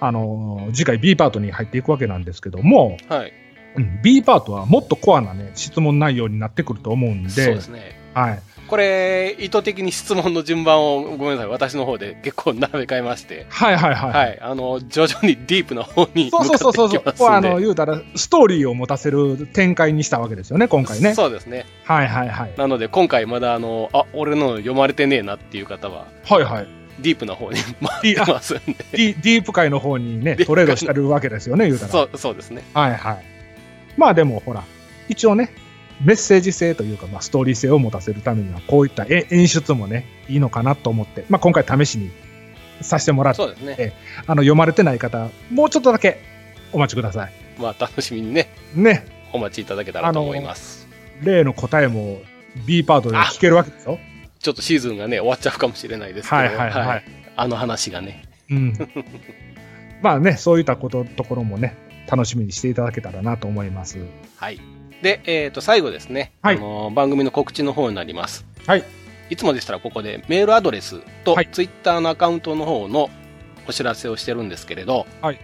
[SPEAKER 2] あの、次回 B パートに入っていくわけなんですけども、
[SPEAKER 1] はい。
[SPEAKER 2] うん、B パートはもっとコアなね、質問内容になってくると思うんで、
[SPEAKER 1] そうですね。
[SPEAKER 2] はい。
[SPEAKER 1] これ、意図的に質問の順番を、ごめんなさい、私の方で結構並べ替えまして。
[SPEAKER 2] はいはいはい。
[SPEAKER 1] はい。あの、徐々にディープな方に
[SPEAKER 2] そうそうそうそう。あの、言うたら、ストーリーを持たせる展開にしたわけですよね、今回ね。
[SPEAKER 1] そうですね。
[SPEAKER 2] はいはいはい。
[SPEAKER 1] なので、今回まだ、あの、あ、俺の読まれてねえなっていう方は、
[SPEAKER 2] はいはい。
[SPEAKER 1] ディープな方に回ってますんで。
[SPEAKER 2] ディディープ界の方にね、トレードしてるわけですよね、言うたら。
[SPEAKER 1] そう、そうですね。
[SPEAKER 2] はいはい。まあでも、ほら、一応ね、メッセージ性というか、まあ、ストーリー性を持たせるためには、こういった演出もね、いいのかなと思って、まあ、今回試しにさせてもらって、そうですね、あの読まれてない方、もうちょっとだけお待ちください。
[SPEAKER 1] まあ、楽しみにね、
[SPEAKER 2] ね
[SPEAKER 1] お待ちいただけたらと思います。
[SPEAKER 2] 例の答えも B パートで聞けるわけですよ。
[SPEAKER 1] ちょっとシーズンがね、終わっちゃうかもしれないですけど、はいはいはい。はい、あの話がね。うん。
[SPEAKER 2] まあね、そういったこと、ところもね、楽しみにしていただけたらなと思います。
[SPEAKER 1] はい。で、えっ、ー、と、最後ですね、はい、あの番組の告知の方になります。はい。いつもでしたらここでメールアドレスとツイッターのアカウントの方のお知らせをしてるんですけれど、はい。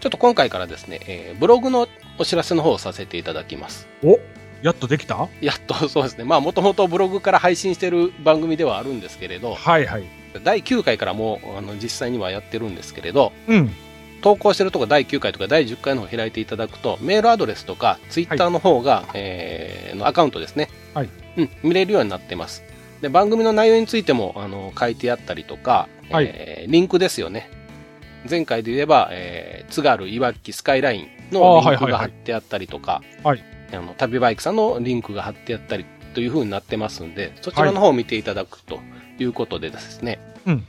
[SPEAKER 1] ちょっと今回からですね、えー、ブログのお知らせの方をさせていただきます。
[SPEAKER 2] おやっとできた？
[SPEAKER 1] やっとそうですね。まあ、もともとブログから配信してる番組ではあるんですけれど、はいはい。第9回からもうあの実際にはやってるんですけれど、うん。投稿してるとこ第9回とか第10回の方を開いていただくと、メールアドレスとか、ツイッターの方が、はい、えー、のアカウントですね。はい。うん、見れるようになってます。で、番組の内容についても、あの、書いてあったりとか、はい、えー、リンクですよね。前回で言えば、えー、津軽いわきスカイラインのリンクが貼ってあったりとか、はい、あの、旅バイクさんのリンクが貼ってあったりという風になってますんで、そちらの方を見ていただくということでですね、はい、うん、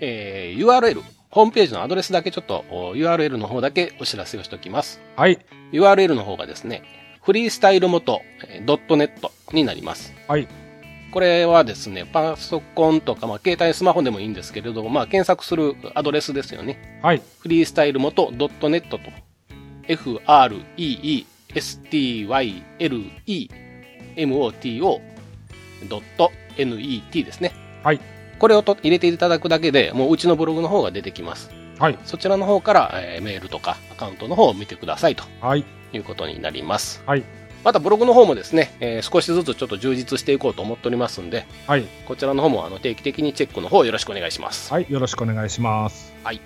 [SPEAKER 1] えー、URL、ホームページのアドレスだけちょっと URL の方だけお知らせをしておきます。はい。URL の方がですね、フリースタイル元 .net になります。はい。これはですね、パソコンとか、まあ、携帯、スマホでもいいんですけれども、まあ、検索するアドレスですよね。はい。フリースタイル元 .net と、f-r-e-e-s-t-y-l-e-m-o-t-o.net ですね。はい。これをと入れていただくだけで、もううちのブログの方が出てきます。はい。そちらの方から、えー、メールとかアカウントの方を見てくださいと。はい。いうことになります。はい。またブログの方もですね、えー、少しずつちょっと充実していこうと思っておりますんで、はい。こちらの方もあの定期的にチェックの方よろしくお願いします。
[SPEAKER 2] はい。よろしくお願いします。
[SPEAKER 1] はい。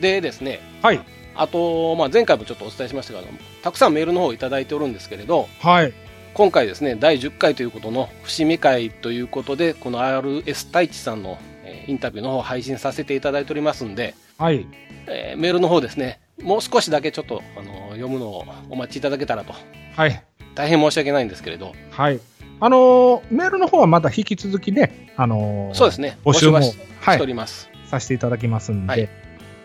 [SPEAKER 1] でですね、はい。あと、まあ、前回もちょっとお伝えしましたが、たくさんメールの方をいただいておるんですけれど、はい。今回ですね、第10回ということの節目会ということで、この RS 太一さんのインタビューの方を配信させていただいておりますんで、はい。えー、メールの方ですね、もう少しだけちょっと、あの、読むのをお待ちいただけたらと。はい。大変申し訳ないんですけれど。
[SPEAKER 2] はい。あのー、メールの方はまた引き続きね、あの
[SPEAKER 1] ー、そうですね。
[SPEAKER 2] 募集も
[SPEAKER 1] しております、
[SPEAKER 2] はい、させていただきますんで。はい、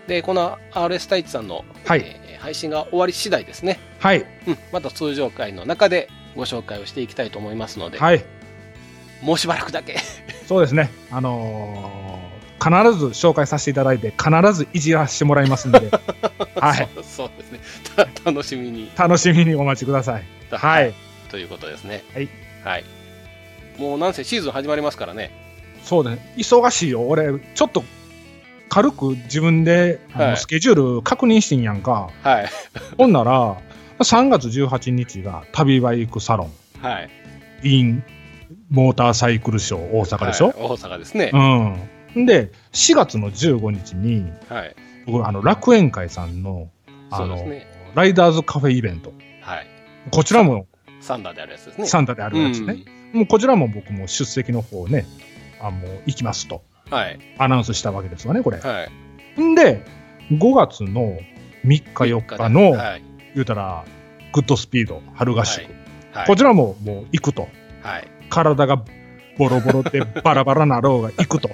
[SPEAKER 1] で、この RS 太一さんの、はい、えー、配信が終わり次第ですね。はい。うん、また通常回の中でご紹介をしていきたいと思いますので。はい。もうしばらくだけ
[SPEAKER 2] そうですね。あの必ず紹介させていただいて、必ずいじらせてもらいますんで、
[SPEAKER 1] はい。そうですね。楽しみに。
[SPEAKER 2] 楽しみにお待ちください。はい。
[SPEAKER 1] ということですね。はい。はい。もうなんせシーズン始まりますからね。
[SPEAKER 2] そうだね。忙しいよ。俺、ちょっと、軽く自分で、はい、スケジュール確認してんやんか。はい。ほんなら、3月18日が旅バイクサロン。はい。インモーターサイクルショー大阪でしょ、はい、
[SPEAKER 1] 大阪ですね。
[SPEAKER 2] うん。で、4月の15日に、はい、僕、あの、楽園会さんの、あの、ね、ライダーズカフェイベント。はい。こちらも、
[SPEAKER 1] サンダーであるやつですね。
[SPEAKER 2] サンダーであるやつね。うん、もうこちらも僕も出席の方ね、あもう行きますと。はい。アナウンスしたわけですわね、これ。はい。んで、5月の3日4日の、はい、言うたら、グッドスピード、春合宿。はいはい、こちらももう行くと。はい。体がボロボロでバラバラなろうが行くと。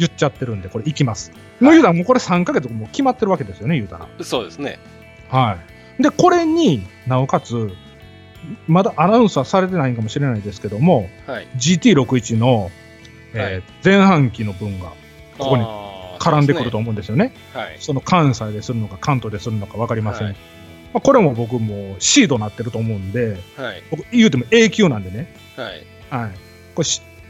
[SPEAKER 2] 言っちゃってるんで、これ行きます。もう言うたら、もうこれ3ヶ月もう決まってるわけですよね、言うたら。
[SPEAKER 1] そうですね。
[SPEAKER 2] はい。で、これになおかつ、まだアナウンスはされてないかもしれないですけども、はい、GT61 の、えー、前半期の分がここに絡んでくると思うんですよね。そ、ねはい、その関西でするのか関東でするのか分かりません。はい、まあ、これも僕もシードになってると思うんで、はい、僕言うても A 級なんでね。はい。はい。これ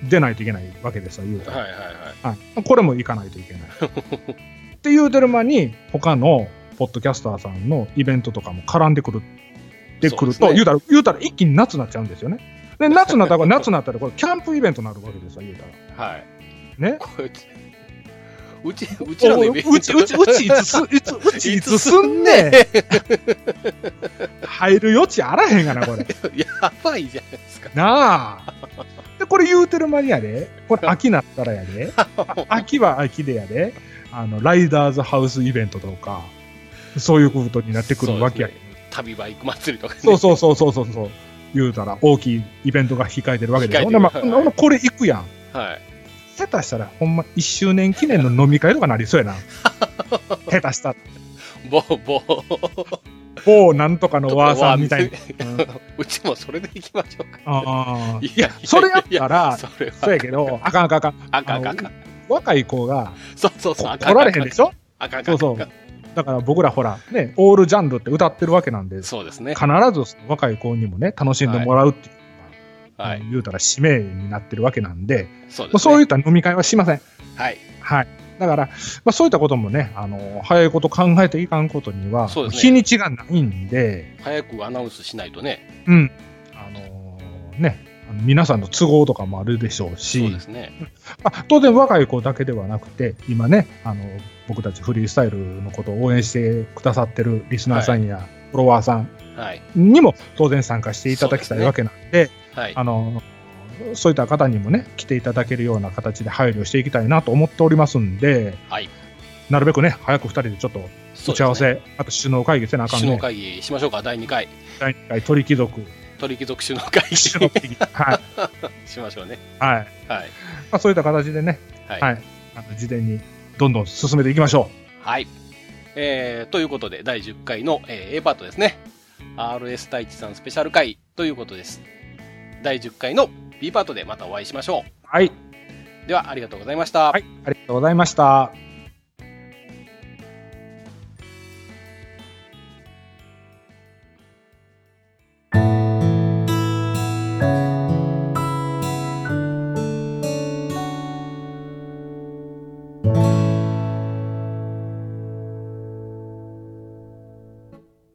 [SPEAKER 2] 出ないといけないわけですよ、言うたら。はいはいはい。はい、これも行かないといけない。って言うてる間に、他のポッドキャスターさんのイベントとかも絡んでくるってくると、ね、言うたら、言うたら一気に夏になっちゃうんですよね。で、夏になったら、夏になったら、これキャンプイベントになるわけですよ、言うたら。はい。ね。
[SPEAKER 1] うち、うちらのイベント。
[SPEAKER 2] うち、うち、うち、いつす、いつ、うち、いつすんね入る余地あらへんがな、これ。
[SPEAKER 1] やばいじゃないですか。
[SPEAKER 2] なあ。で、これ言うてる間にやで、これ秋なったらやで、秋は秋でやで、あの、ライダーズハウスイベントとか、そういうことになってくるわけや、ね、
[SPEAKER 1] 旅バイク祭りとかね。
[SPEAKER 2] そうそうそうそうそうそう。言うたら、大きいイベントが控えてるわけでしょ。まあ、これ行くやん。はい。下手したら、ほんま1周年記念の飲み会とかなりそうやな。下手したら。
[SPEAKER 1] ぼ、ぼ、
[SPEAKER 2] 某なんとかのわーさんみたいな。
[SPEAKER 1] うちもそれでいきましょうか。
[SPEAKER 2] ああ。いや、それやったら、そうやけど、あかんあかんあかん。
[SPEAKER 1] あかんあかん。
[SPEAKER 2] 若い子が、
[SPEAKER 1] そうそうそう、
[SPEAKER 2] 来られへんでしょ？
[SPEAKER 1] あかん
[SPEAKER 2] そうそう。だから僕らほら、ね、オールジャンルって歌ってるわけなんで、
[SPEAKER 1] そうですね。
[SPEAKER 2] 必ず若い子にもね、楽しんでもらうっていう、はい、言うたら使命になってるわけなんで、そう、ね、そういった飲み会はしません。
[SPEAKER 1] はい。
[SPEAKER 2] はい。だから、まあ、そういったこともね、あの、早いこと考えていかんことには、ね、日にちがないんで、
[SPEAKER 1] 早くアナウンスしないとね。
[SPEAKER 2] うん。あのー、ね、皆さんの都合とかもあるでしょうし、
[SPEAKER 1] そうですね。
[SPEAKER 2] あ当然若い子だけではなくて、今ね、あの、僕たちフリースタイルのことを応援してくださってるリスナーさんやフォロワーさんにも当然参加していただきたいわけなんで、でねはい、あの、そういった方にもね、来ていただけるような形で配慮していきたいなと思っておりますんで、
[SPEAKER 1] はい、
[SPEAKER 2] なるべくね、早く2人でちょっと打ち合わせ、ね、あと首脳会議せなあかんね。
[SPEAKER 1] 首脳会議しましょうか、第2回。
[SPEAKER 2] 第2回、鳥貴族。
[SPEAKER 1] 鳥貴族首脳会議。はい。しましょうね。
[SPEAKER 2] はい。はい。まあ、そういった形でね、はい。はい、あの事前にどんどん進めていきましょ
[SPEAKER 1] う。はい。えー、ということで、第10回の、えー、A パートですね。RS 太一さんスペシャル回ということです。第10回の B パートでまたお会いしましょう。
[SPEAKER 2] はい。
[SPEAKER 1] では、ありがとうございました。
[SPEAKER 2] はい、ありがとうございました。